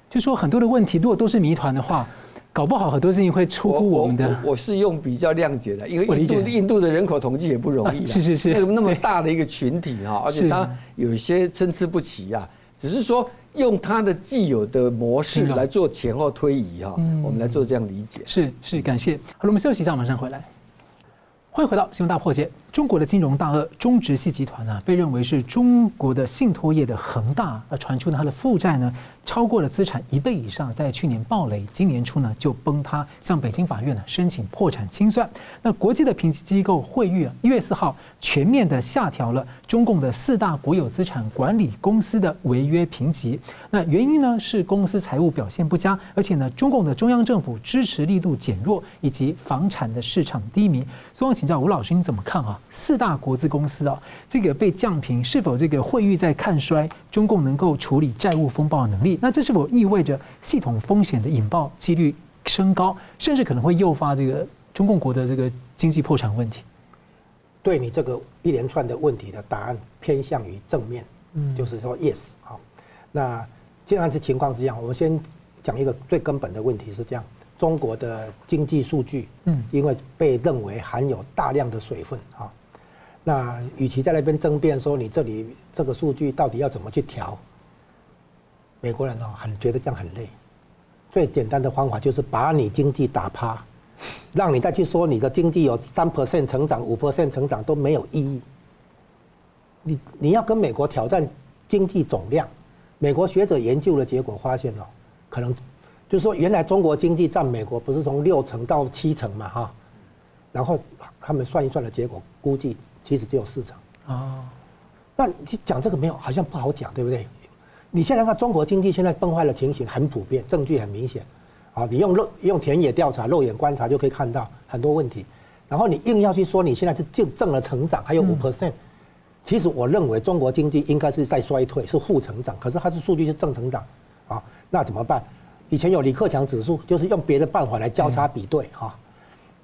就说很多的问题，如果都是谜团的话，搞不好很多事情会出乎我们的。我，我，我是用比较谅解的，因为印度印度的人口统计也不容易，啊是是是，那么大的一个群体哈，而且它有一些参差不齐呀，只是说。用它的既有的模式来做前后推移哈，我们来做这样理解。是是，感谢。好了，我们休息一下，马上回来。欢迎回到新闻大破解。中国的金融大鳄中植系集团呢，被认为是中国的信托业的恒大，而传出呢它的负债呢，超过了资产一倍以上，在去年暴雷，今年初呢就崩塌，向北京法院呢申请破产清算。那国际的评级机构惠誉啊，一月四号全面的下调了中共的四大国有资产管理公司的违约评级。那原因呢是公司财务表现不佳，而且呢中共的中央政府支持力度减弱，以及房产的市场低迷。所以我请教吴老师，你怎么看啊？四大国资公司啊，这个被降评，是否这个惠誉在看衰中共能够处理债务风暴的能力？那这是否意味着系统风险的引爆几率升高，甚至可能会诱发这个中共国的这个经济破产问题？对你这个一连串的问题的答案偏向于正面，嗯，就是说 yes 好。那既然是情况是这样，我们先讲一个最根本的问题是这样。中国的经济数据，嗯，因为被认为含有大量的水分啊，那与其在那边争辩说你这里这个数据到底要怎么去调，美国人哦很觉得这样很累，最简单的方法就是把你经济打趴，让你再去说你的经济有三 percent 成长、五 percent 成长都没有意义。你你要跟美国挑战经济总量，美国学者研究的结果发现哦，可能。就是说，原来中国经济占美国不是从六成到七成嘛，哈，然后他们算一算的结果，估计其实只有四成。哦，那你讲这个没有，好像不好讲，对不对？你现在看中国经济现在崩坏的情形很普遍，证据很明显，啊，你用肉用田野调查、肉眼观察就可以看到很多问题。然后你硬要去说你现在是正正了成长，还有五 percent，其实我认为中国经济应该是在衰退，是负成长，可是它是数据是正成长，啊，那怎么办？以前有李克强指数，就是用别的办法来交叉比对哈，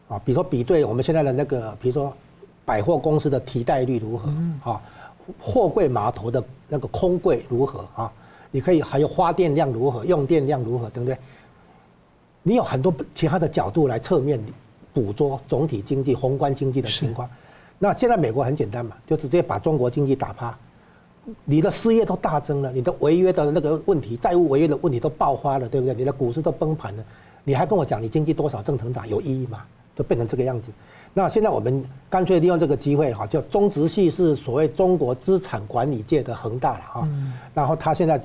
啊，比如说比对我们现在的那个，比如说百货公司的提贷率如何啊，货柜码头的那个空柜如何啊？你可以还有发电量如何，用电量如何，对不对？你有很多其他的角度来侧面捕捉总体经济、宏观经济的情况。那现在美国很简单嘛，就直接把中国经济打趴。你的失业都大增了，你的违约的那个问题、债务违约的问题都爆发了，对不对？你的股市都崩盘了，你还跟我讲你经济多少正成长有意义吗？就变成这个样子。那现在我们干脆利用这个机会哈，叫中植系是所谓中国资产管理界的恒大了哈。然后他现在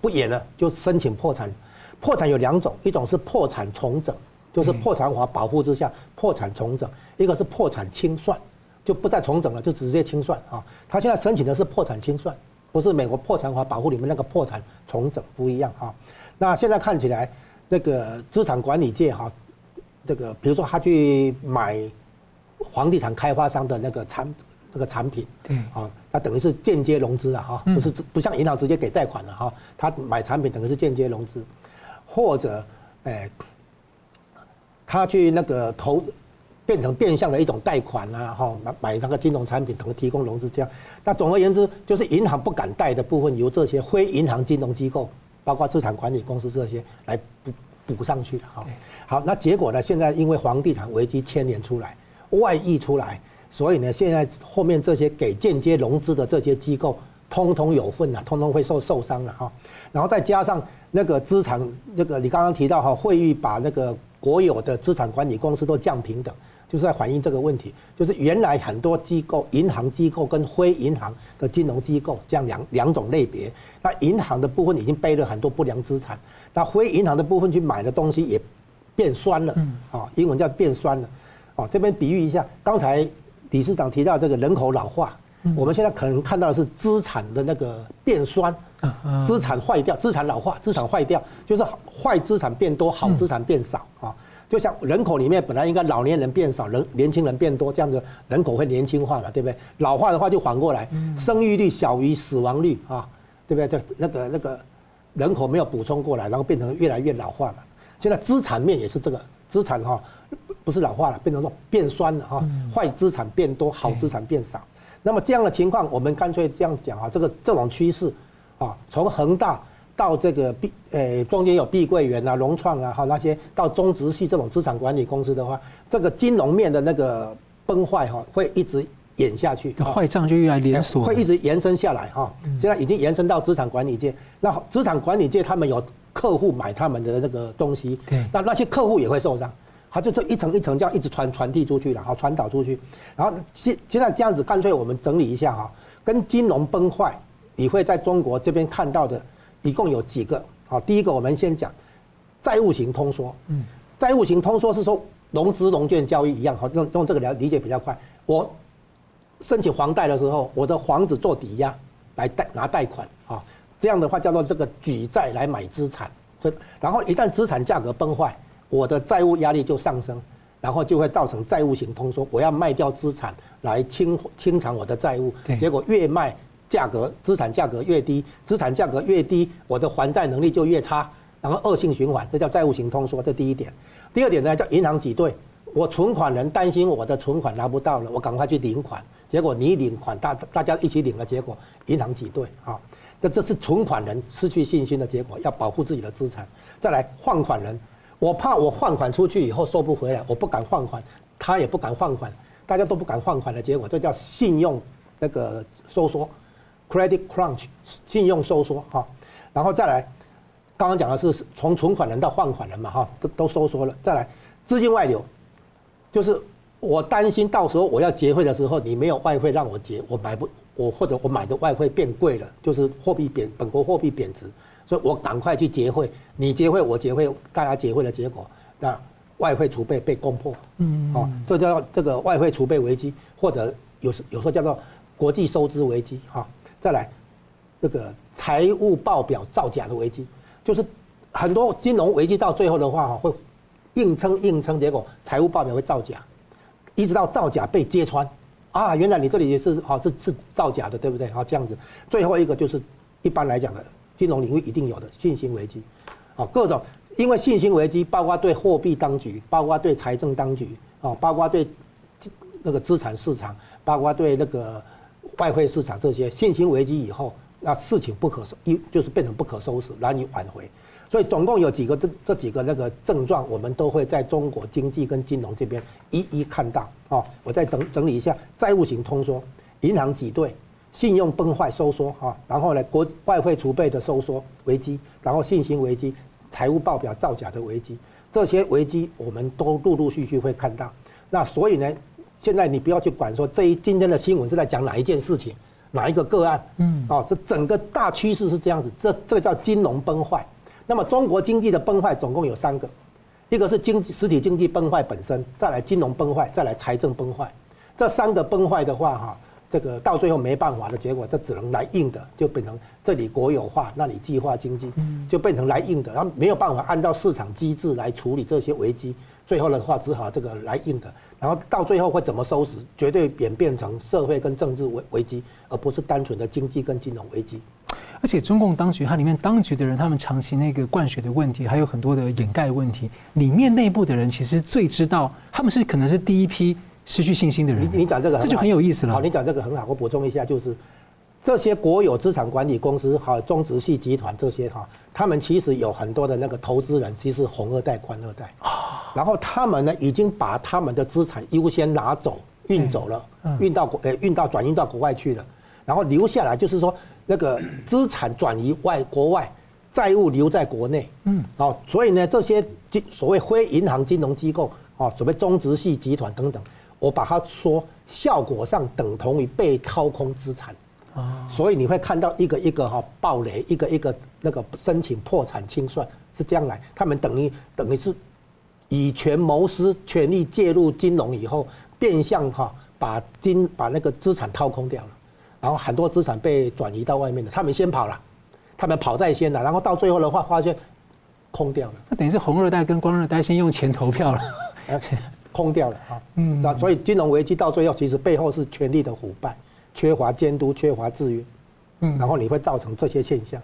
不演了，就申请破产。破产有两种，一种是破产重整，就是破产法保护之下破产重整；一个是破产清算。就不再重整了，就直接清算啊！他现在申请的是破产清算，不是美国破产法保护里面那个破产重整不一样啊。那现在看起来，那个资产管理界哈，这个比如说他去买房地产开发商的那个产那个产品，对啊，那等于是间接融资了哈，不是不像银行直接给贷款了哈，他买产品等于是间接融资。或者，哎，他去那个投，变成变相的一种贷款啊，哈，买买那个金融产品，等提供融资这样。那总而言之，就是银行不敢贷的部分，由这些非银行金融机构，包括资产管理公司这些来补补上去的哈。好，那结果呢？现在因为房地产危机牵连出来，外溢出来，所以呢，现在后面这些给间接融资的这些机构，通通有份了，通通会受受伤了哈。然后再加上那个资产，那个你刚刚提到哈，会议把那个国有的资产管理公司都降平等，就是在反映这个问题，就是原来很多机构，银行机构跟非银行的金融机构这样两两种类别，那银行的部分已经背了很多不良资产，那非银行的部分去买的东西也。变酸了，啊，英文叫变酸了，啊，这边比喻一下，刚才理事长提到这个人口老化，我们现在可能看到的是资产的那个变酸，资产坏掉，资产老化，资产坏掉，就是坏资产变多，好资产变少啊，就像人口里面本来应该老年人变少，人年轻人变多，这样子人口会年轻化嘛，对不对？老化的话就反过来，生育率小于死亡率啊，对不对？就那个那个人口没有补充过来，然后变成越来越老化嘛。现在资产面也是这个资产哈，不是老化了，变成说变酸了哈，坏资产变多，好资产变少。那么这样的情况，我们干脆这样讲啊，这个这种趋势啊，从恒大到这个碧呃中间有碧桂园啊、融创啊哈那些到中植系这种资产管理公司的话，这个金融面的那个崩坏哈，会一直演下去，坏账就越来连锁，会一直延伸下来哈。现在已经延伸到资产管理界，那资产管理界他们有。客户买他们的那个东西，那那些客户也会受伤，他就这一层一层这样一直传传递出去了，然后传导出去，然后现现在这样子，干脆我们整理一下哈，跟金融崩坏，你会在中国这边看到的，一共有几个？好，第一个我们先讲债务型通缩，嗯，债务型通缩是说融资融券交易一样，好用用这个了理解比较快。我申请房贷的时候，我的房子做抵押来贷拿贷款啊。这样的话叫做这个举债来买资产，这然后一旦资产价格崩坏，我的债务压力就上升，然后就会造成债务型通缩，我要卖掉资产来清清偿我的债务，结果越卖价格资产价格越低，资产价格越低，我的还债能力就越差，然后恶性循环，这叫债务型通缩，这第一点。第二点呢叫银行挤兑，我存款人担心我的存款拿不到了，我赶快去领款，结果你领款大大家一起领了结果，银行挤兑啊。这这是存款人失去信心的结果，要保护自己的资产。再来放款人，我怕我换款出去以后收不回来，我不敢放款，他也不敢放款，大家都不敢放款的结果，这叫信用那个收缩，credit crunch，信用收缩哈。然后再来，刚刚讲的是从存款人到放款人嘛哈，都都收缩了。再来，资金外流，就是我担心到时候我要结汇的时候，你没有外汇让我结，我买不。我或者我买的外汇变贵了，就是货币贬，本国货币贬值，所以我赶快去结汇，你结汇我结汇，大家结汇的结果，那外汇储备被攻破，嗯，哦，这叫这个外汇储备危机，或者有时有时候叫做国际收支危机，哈，再来这个财务报表造假的危机，就是很多金融危机到最后的话，哈，会硬撑硬撑，结果财务报表会造假，一直到造假被揭穿。啊，原来你这里也是好，是是造假的，对不对？好，这样子，最后一个就是一般来讲的金融领域一定有的信心危机，啊，各种因为信心危机，包括对货币当局，包括对财政当局，啊，包括对那个资产市场，包括对那个外汇市场这些信心危机以后，那事情不可收，一就是变成不可收拾，难以挽回。所以总共有几个这这几个那个症状，我们都会在中国经济跟金融这边一一看到啊。我再整整理一下：债务型通缩、银行挤兑、信用崩坏收缩啊，然后呢国外汇储备的收缩危机，然后信心危机、财务报表造假的危机，这些危机我们都陆陆续续会看到。那所以呢，现在你不要去管说这一今天的新闻是在讲哪一件事情、哪一个个案，嗯，哦，这整个大趋势是这样子，这这个叫金融崩坏。那么中国经济的崩坏总共有三个，一个是经济实体经济崩坏本身，再来金融崩坏，再来财政崩坏。这三个崩坏的话，哈，这个到最后没办法的结果，这只能来硬的，就变成这里国有化，那里计划经济，就变成来硬的，然后没有办法按照市场机制来处理这些危机，最后的话只好这个来硬的，然后到最后会怎么收拾，绝对演变成社会跟政治危危机，而不是单纯的经济跟金融危机。而且中共当局 它里面当局的人，他们长期那个灌水的问题，还有很多的掩盖问题，里面内部的人其实最知道，他们是可能是第一批失去信心的人。你你讲这个，这就很有意思了。好，你讲这个很好，我补充一下，就是这些国有资产管理公司还有中植系集团这些哈，他们其实有很多的那个投资人，其实是红二代、官二代。然后他们呢，已经把他们的资产优先拿走。运走了，运到国，呃，运到转运到国外去了，然后留下来就是说，那个资产转移外国外，债务留在国内，嗯，哦，所以呢，这些金所谓非银行金融机构，哦，所谓中植系集团等等，我把它说效果上等同于被掏空资产，啊，所以你会看到一个一个哈暴雷，一个一个那个申请破产清算是这样来，他们等于等于是以权谋私，权力介入金融以后。变相哈，把金把那个资产掏空掉了，然后很多资产被转移到外面的，他们先跑了，他们跑在先了，然后到最后的话发现空掉了。那等于是红二代跟光二代先用钱投票了，空掉了哈。嗯，那所以金融危机到最后其实背后是权力的腐败，缺乏监督，缺乏制约，嗯，然后你会造成这些现象。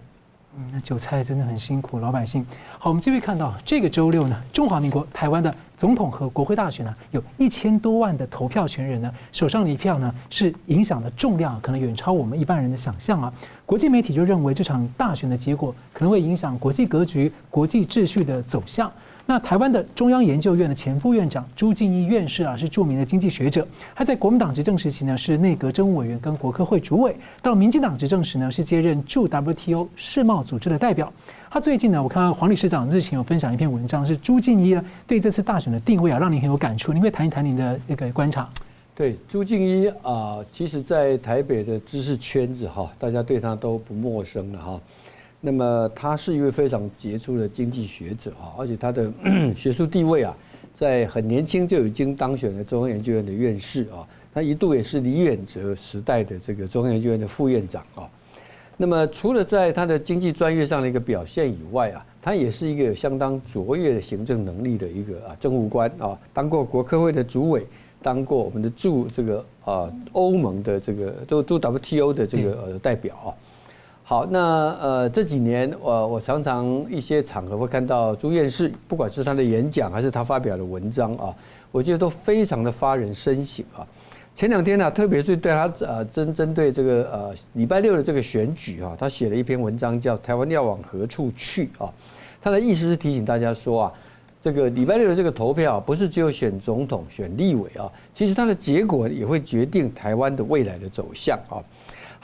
嗯，那韭菜真的很辛苦，老百姓。好，我们继续看到这个周六呢，中华民国台湾的总统和国会大选呢，有一千多万的投票权人呢，手上的一票呢，是影响的重量可能远超我们一般人的想象啊。国际媒体就认为这场大选的结果可能会影响国际格局、国际秩序的走向。那台湾的中央研究院的前副院长朱敬一院士啊，是著名的经济学者。他在国民党执政时期呢，是内阁政务委员跟国科会主委；到民进党执政时呢，是接任驻 WTO 世贸组织的代表。他最近呢，我看到黄理事长日前有分享一篇文章，是朱敬一呢对这次大选的定位啊，让您很有感触。您会谈一谈您的那个观察？对，朱敬一啊，其实在台北的知识圈子哈，大家对他都不陌生了哈。那么他是一位非常杰出的经济学者哈，而且他的 学术地位啊，在很年轻就已经当选了中央研究院的院士啊，他一度也是李远哲时代的这个中央研究院的副院长啊。那么除了在他的经济专业上的一个表现以外啊，他也是一个相当卓越的行政能力的一个啊政务官啊，当过国科会的主委，当过我们的驻这个啊欧盟的这个都都 WTO 的这个代表啊。好，那呃这几年我我常常一些场合会看到朱院士，不管是他的演讲还是他发表的文章啊，我觉得都非常的发人深省啊。前两天呢，特别是对他呃针针对这个呃礼拜六的这个选举啊，他写了一篇文章叫《台湾要往何处去》啊。他的意思是提醒大家说啊，这个礼拜六的这个投票不是只有选总统、选立委啊，其实它的结果也会决定台湾的未来的走向啊。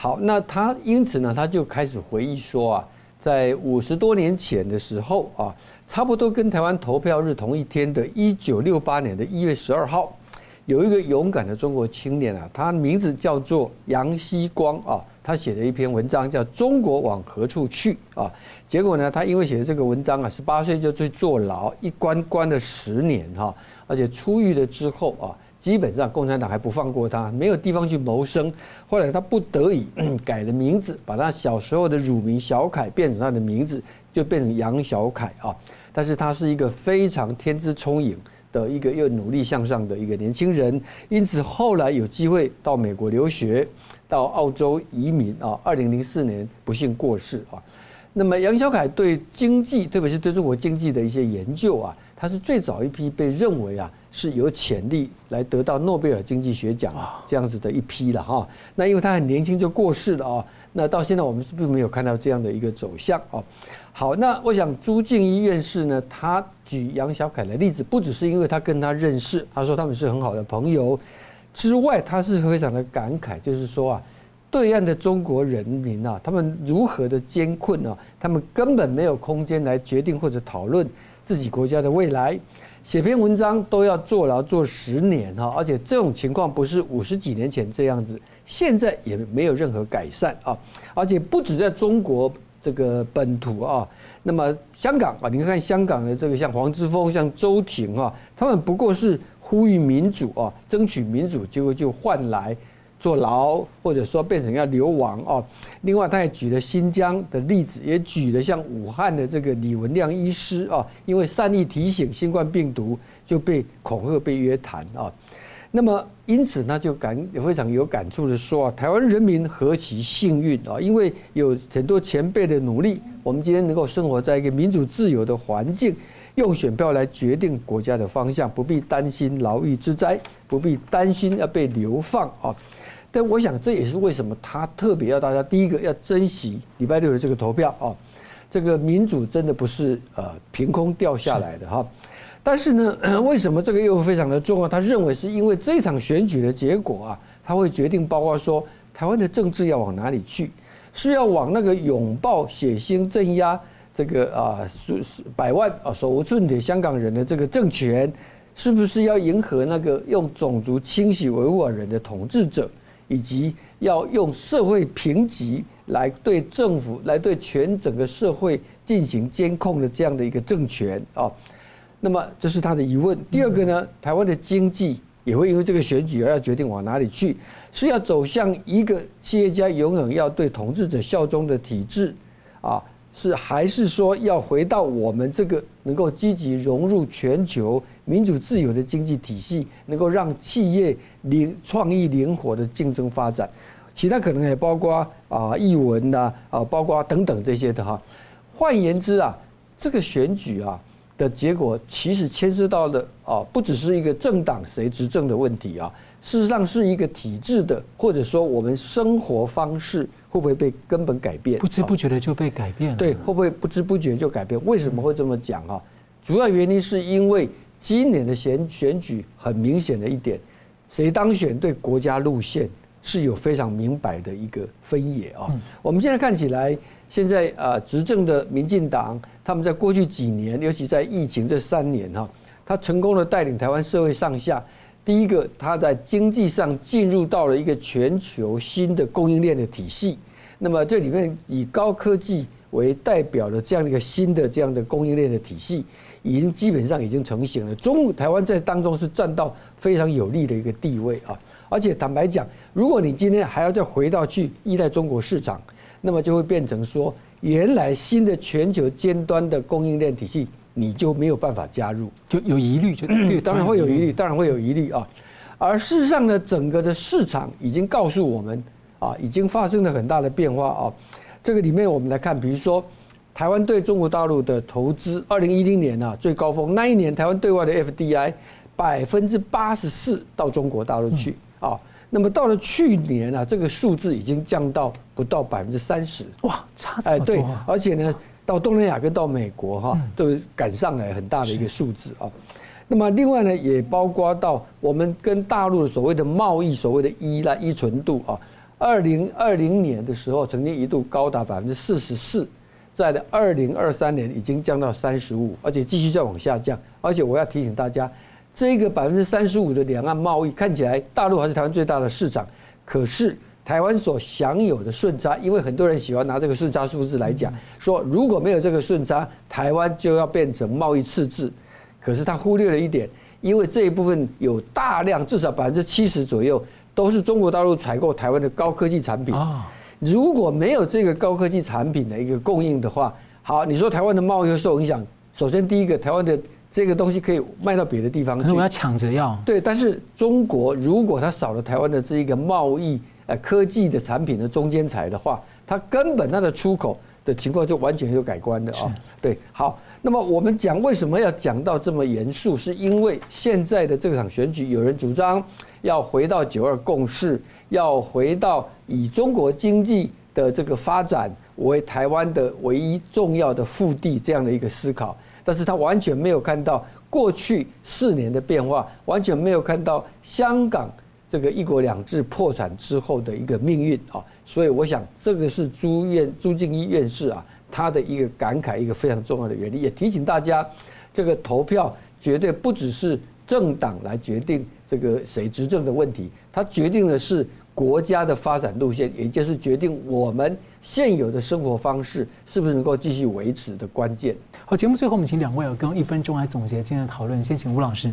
好，那他因此呢，他就开始回忆说啊，在五十多年前的时候啊，差不多跟台湾投票日同一天的一九六八年的一月十二号，有一个勇敢的中国青年啊，他名字叫做杨希光啊，他写了一篇文章叫《中国往何处去》啊，结果呢，他因为写的这个文章啊，十八岁就去坐牢，一关关了十年哈，而且出狱了之后啊。基本上共产党还不放过他，没有地方去谋生。后来他不得已 改了名字，把他小时候的乳名小凯变成他的名字，就变成杨小凯啊。但是他是一个非常天资聪颖的一个又努力向上的一个年轻人，因此后来有机会到美国留学，到澳洲移民啊。二零零四年不幸过世啊。那么杨小凯对经济，特别是对中国经济的一些研究啊，他是最早一批被认为啊。是有潜力来得到诺贝尔经济学奖这样子的一批了哈。那因为他很年轻就过世了啊。那到现在我们是并没有看到这样的一个走向啊。好，那我想朱敬一院士呢，他举杨小凯的例子，不只是因为他跟他认识，他说他们是很好的朋友之外，他是非常的感慨，就是说啊，对岸的中国人民啊，他们如何的艰困啊，他们根本没有空间来决定或者讨论自己国家的未来。写篇文章都要坐牢坐十年哈，而且这种情况不是五十几年前这样子，现在也没有任何改善啊，而且不止在中国这个本土啊，那么香港啊，你看香港的这个像黄之锋、像周庭啊，他们不过是呼吁民主啊，争取民主，结果就换来。坐牢，或者说变成要流亡哦。另外，他也举了新疆的例子，也举了像武汉的这个李文亮医师啊，因为善意提醒新冠病毒就被恐吓、被约谈啊。那么因此他就感也非常有感触的说啊，台湾人民何其幸运啊！因为有很多前辈的努力，我们今天能够生活在一个民主自由的环境，用选票来决定国家的方向，不必担心牢狱之灾，不必担心要被流放啊。但我想这也是为什么他特别要大家第一个要珍惜礼拜六的这个投票啊，这个民主真的不是呃凭空掉下来的哈。但是呢，为什么这个又非常的重要？他认为是因为这场选举的结果啊，他会决定，包括说台湾的政治要往哪里去，是要往那个拥抱血腥镇压这个啊数百万啊手无寸铁香港人的这个政权，是不是要迎合那个用种族清洗维吾尔人的统治者，以及要用社会评级来对政府来对全整个社会进行监控的这样的一个政权啊？那么这是他的疑问。第二个呢，台湾的经济也会因为这个选举而要决定往哪里去，是要走向一个企业家永远要对统治者效忠的体制，啊，是还是说要回到我们这个能够积极融入全球民主自由的经济体系，能够让企业灵创意灵活的竞争发展，其他可能也包括啊译文呐啊，包括等等这些的哈。换言之啊，这个选举啊。的结果其实牵涉到的啊，不只是一个政党谁执政的问题啊，事实上是一个体制的，或者说我们生活方式会不会被根本改变？不知不觉的就被改变了。对，会不会不知不觉就改变？为什么会这么讲啊？主要原因是因为今年的选选举很明显的一点，谁当选对国家路线是有非常明白的一个分野啊。我们现在看起来。现在啊，执政的民进党，他们在过去几年，尤其在疫情这三年哈，他成功的带领台湾社会上下。第一个，他在经济上进入到了一个全球新的供应链的体系。那么这里面以高科技为代表的这样一个新的这样的供应链的体系，已经基本上已经成型了。中台湾在当中是占到非常有利的一个地位啊。而且坦白讲，如果你今天还要再回到去依赖中国市场。那么就会变成说，原来新的全球尖端的供应链体系，你就没有办法加入，就有疑虑，就 对，当然会有疑虑，当然会有疑虑啊。而事实上呢，整个的市场已经告诉我们啊，已经发生了很大的变化啊。这个里面我们来看，比如说台湾对中国大陆的投资，二零一零年啊最高峰那一年，台湾对外的 FDI 百分之八十四到中国大陆去啊。那么到了去年啊，这个数字已经降到不到百分之三十，哇，差这么多！哎，对，而且呢，到东南亚跟到美国哈，都赶上来很大的一个数字啊。那么另外呢，也包括到我们跟大陆的所谓的贸易，所谓的依赖依存度啊，二零二零年的时候曾经一度高达百分之四十四，在的二零二三年已经降到三十五，而且继续再往下降。而且我要提醒大家。这个百分之三十五的两岸贸易看起来，大陆还是台湾最大的市场，可是台湾所享有的顺差，因为很多人喜欢拿这个顺差数字来讲，说如果没有这个顺差，台湾就要变成贸易赤字。可是他忽略了一点，因为这一部分有大量至少百分之七十左右都是中国大陆采购台湾的高科技产品。如果没有这个高科技产品的一个供应的话，好，你说台湾的贸易会受影响。首先第一个，台湾的。这个东西可以卖到别的地方去，我要抢着要。对，但是中国如果它少了台湾的这一个贸易呃科技的产品的中间材的话，它根本它的出口的情况就完全有改观的啊。对，好，那么我们讲为什么要讲到这么严肃，是因为现在的这场选举，有人主张要回到九二共识，要回到以中国经济的这个发展为台湾的唯一重要的腹地这样的一个思考。但是他完全没有看到过去四年的变化，完全没有看到香港这个一国两制破产之后的一个命运啊，所以我想这个是朱院朱敬一院士啊他的一个感慨，一个非常重要的原因，也提醒大家，这个投票绝对不只是政党来决定这个谁执政的问题，它决定的是国家的发展路线，也就是决定我们现有的生活方式是不是能够继续维持的关键。好，节目最后我们请两位有跟一分钟来总结今天的讨论。先请吴老师。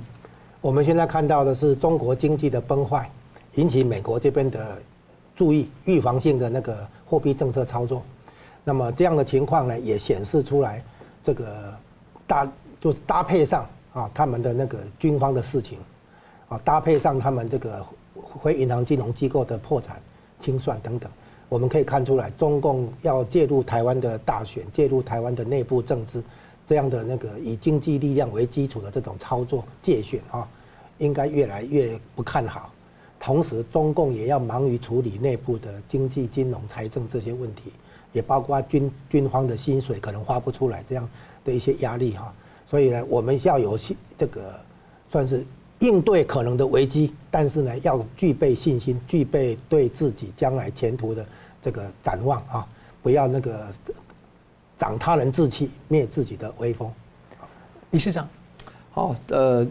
我们现在看到的是中国经济的崩坏，引起美国这边的注意，预防性的那个货币政策操作。那么这样的情况呢，也显示出来这个搭就是搭配上啊他们的那个军方的事情。啊，搭配上他们这个非银行金融机构的破产清算等等，我们可以看出来，中共要介入台湾的大选，介入台湾的内部政治，这样的那个以经济力量为基础的这种操作介选啊，应该越来越不看好。同时，中共也要忙于处理内部的经济、金融、财政这些问题，也包括军军方的薪水可能发不出来这样的一些压力哈。所以呢，我们要有这个算是应对可能的危机，但是呢，要具备信心，具备对自己将来前途的这个展望啊，不要那个长他人志气，灭自己的威风。李市长，好，呃，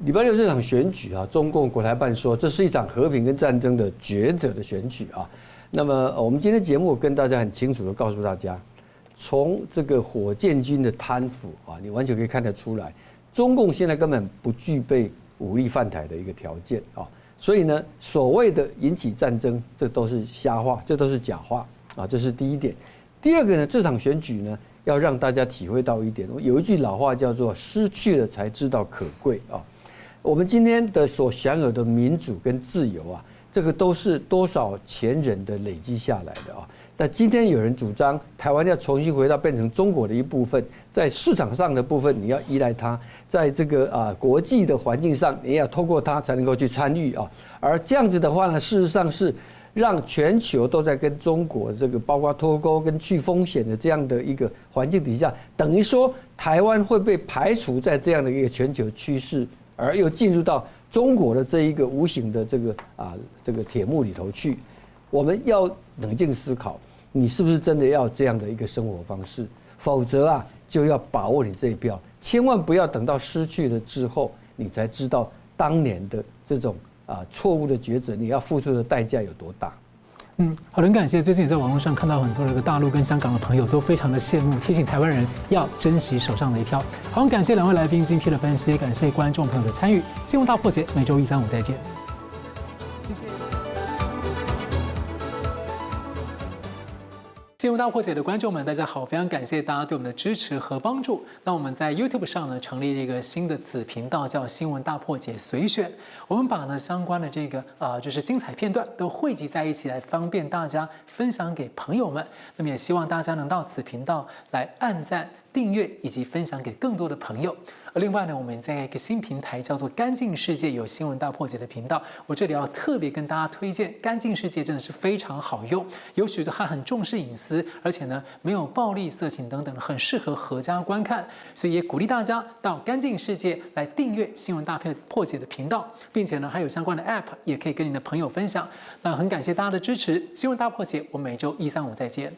礼拜六这场选举啊，中共国台办说这是一场和平跟战争的抉择的选举啊。那么我们今天节目跟大家很清楚的告诉大家。从这个火箭军的贪腐啊，你完全可以看得出来，中共现在根本不具备武力犯台的一个条件啊，所以呢，所谓的引起战争，这都是瞎话，这都是假话啊，这是第一点。第二个呢，这场选举呢，要让大家体会到一点，有一句老话叫做“失去了才知道可贵”啊。我们今天的所享有的民主跟自由啊，这个都是多少前人的累积下来的啊。那今天有人主张台湾要重新回到变成中国的一部分，在市场上的部分你要依赖它，在这个啊国际的环境上你要透过它才能够去参与啊。而这样子的话呢，事实上是让全球都在跟中国这个包括脱钩跟去风险的这样的一个环境底下，等于说台湾会被排除在这样的一个全球趋势，而又进入到中国的这一个无形的这个啊这个铁幕里头去。我们要冷静思考。你是不是真的要这样的一个生活方式？否则啊，就要把握你这一票，千万不要等到失去了之后，你才知道当年的这种啊错误的抉择，你要付出的代价有多大。嗯，好的，很感谢。最近也在网络上看到很多这个大陆跟香港的朋友都非常的羡慕，提醒台湾人要珍惜手上的一票。好，感谢两位来宾精辟的分析，感谢观众朋友的参与。新闻大破解，每周一、三、五再见。谢谢。新闻大破解的观众们，大家好！非常感谢大家对我们的支持和帮助。那我们在 YouTube 上呢，成立了一个新的子频道，叫“新闻大破解随选”。我们把呢相关的这个啊、就是精彩片段都汇集在一起，来方便大家分享给朋友们。那么也希望大家能到此频道来按赞。订阅以及分享给更多的朋友。另外呢，我们在一个新平台叫做“干净世界”有新闻大破解的频道。我这里要特别跟大家推荐“干净世界”，真的是非常好用，有许多还很重视隐私，而且呢没有暴力、色情等等，很适合合家观看。所以也鼓励大家到“干净世界”来订阅新闻大破解的频道，并且呢还有相关的 App 也可以跟你的朋友分享。那很感谢大家的支持，新闻大破解，我们每周一、三、五再见。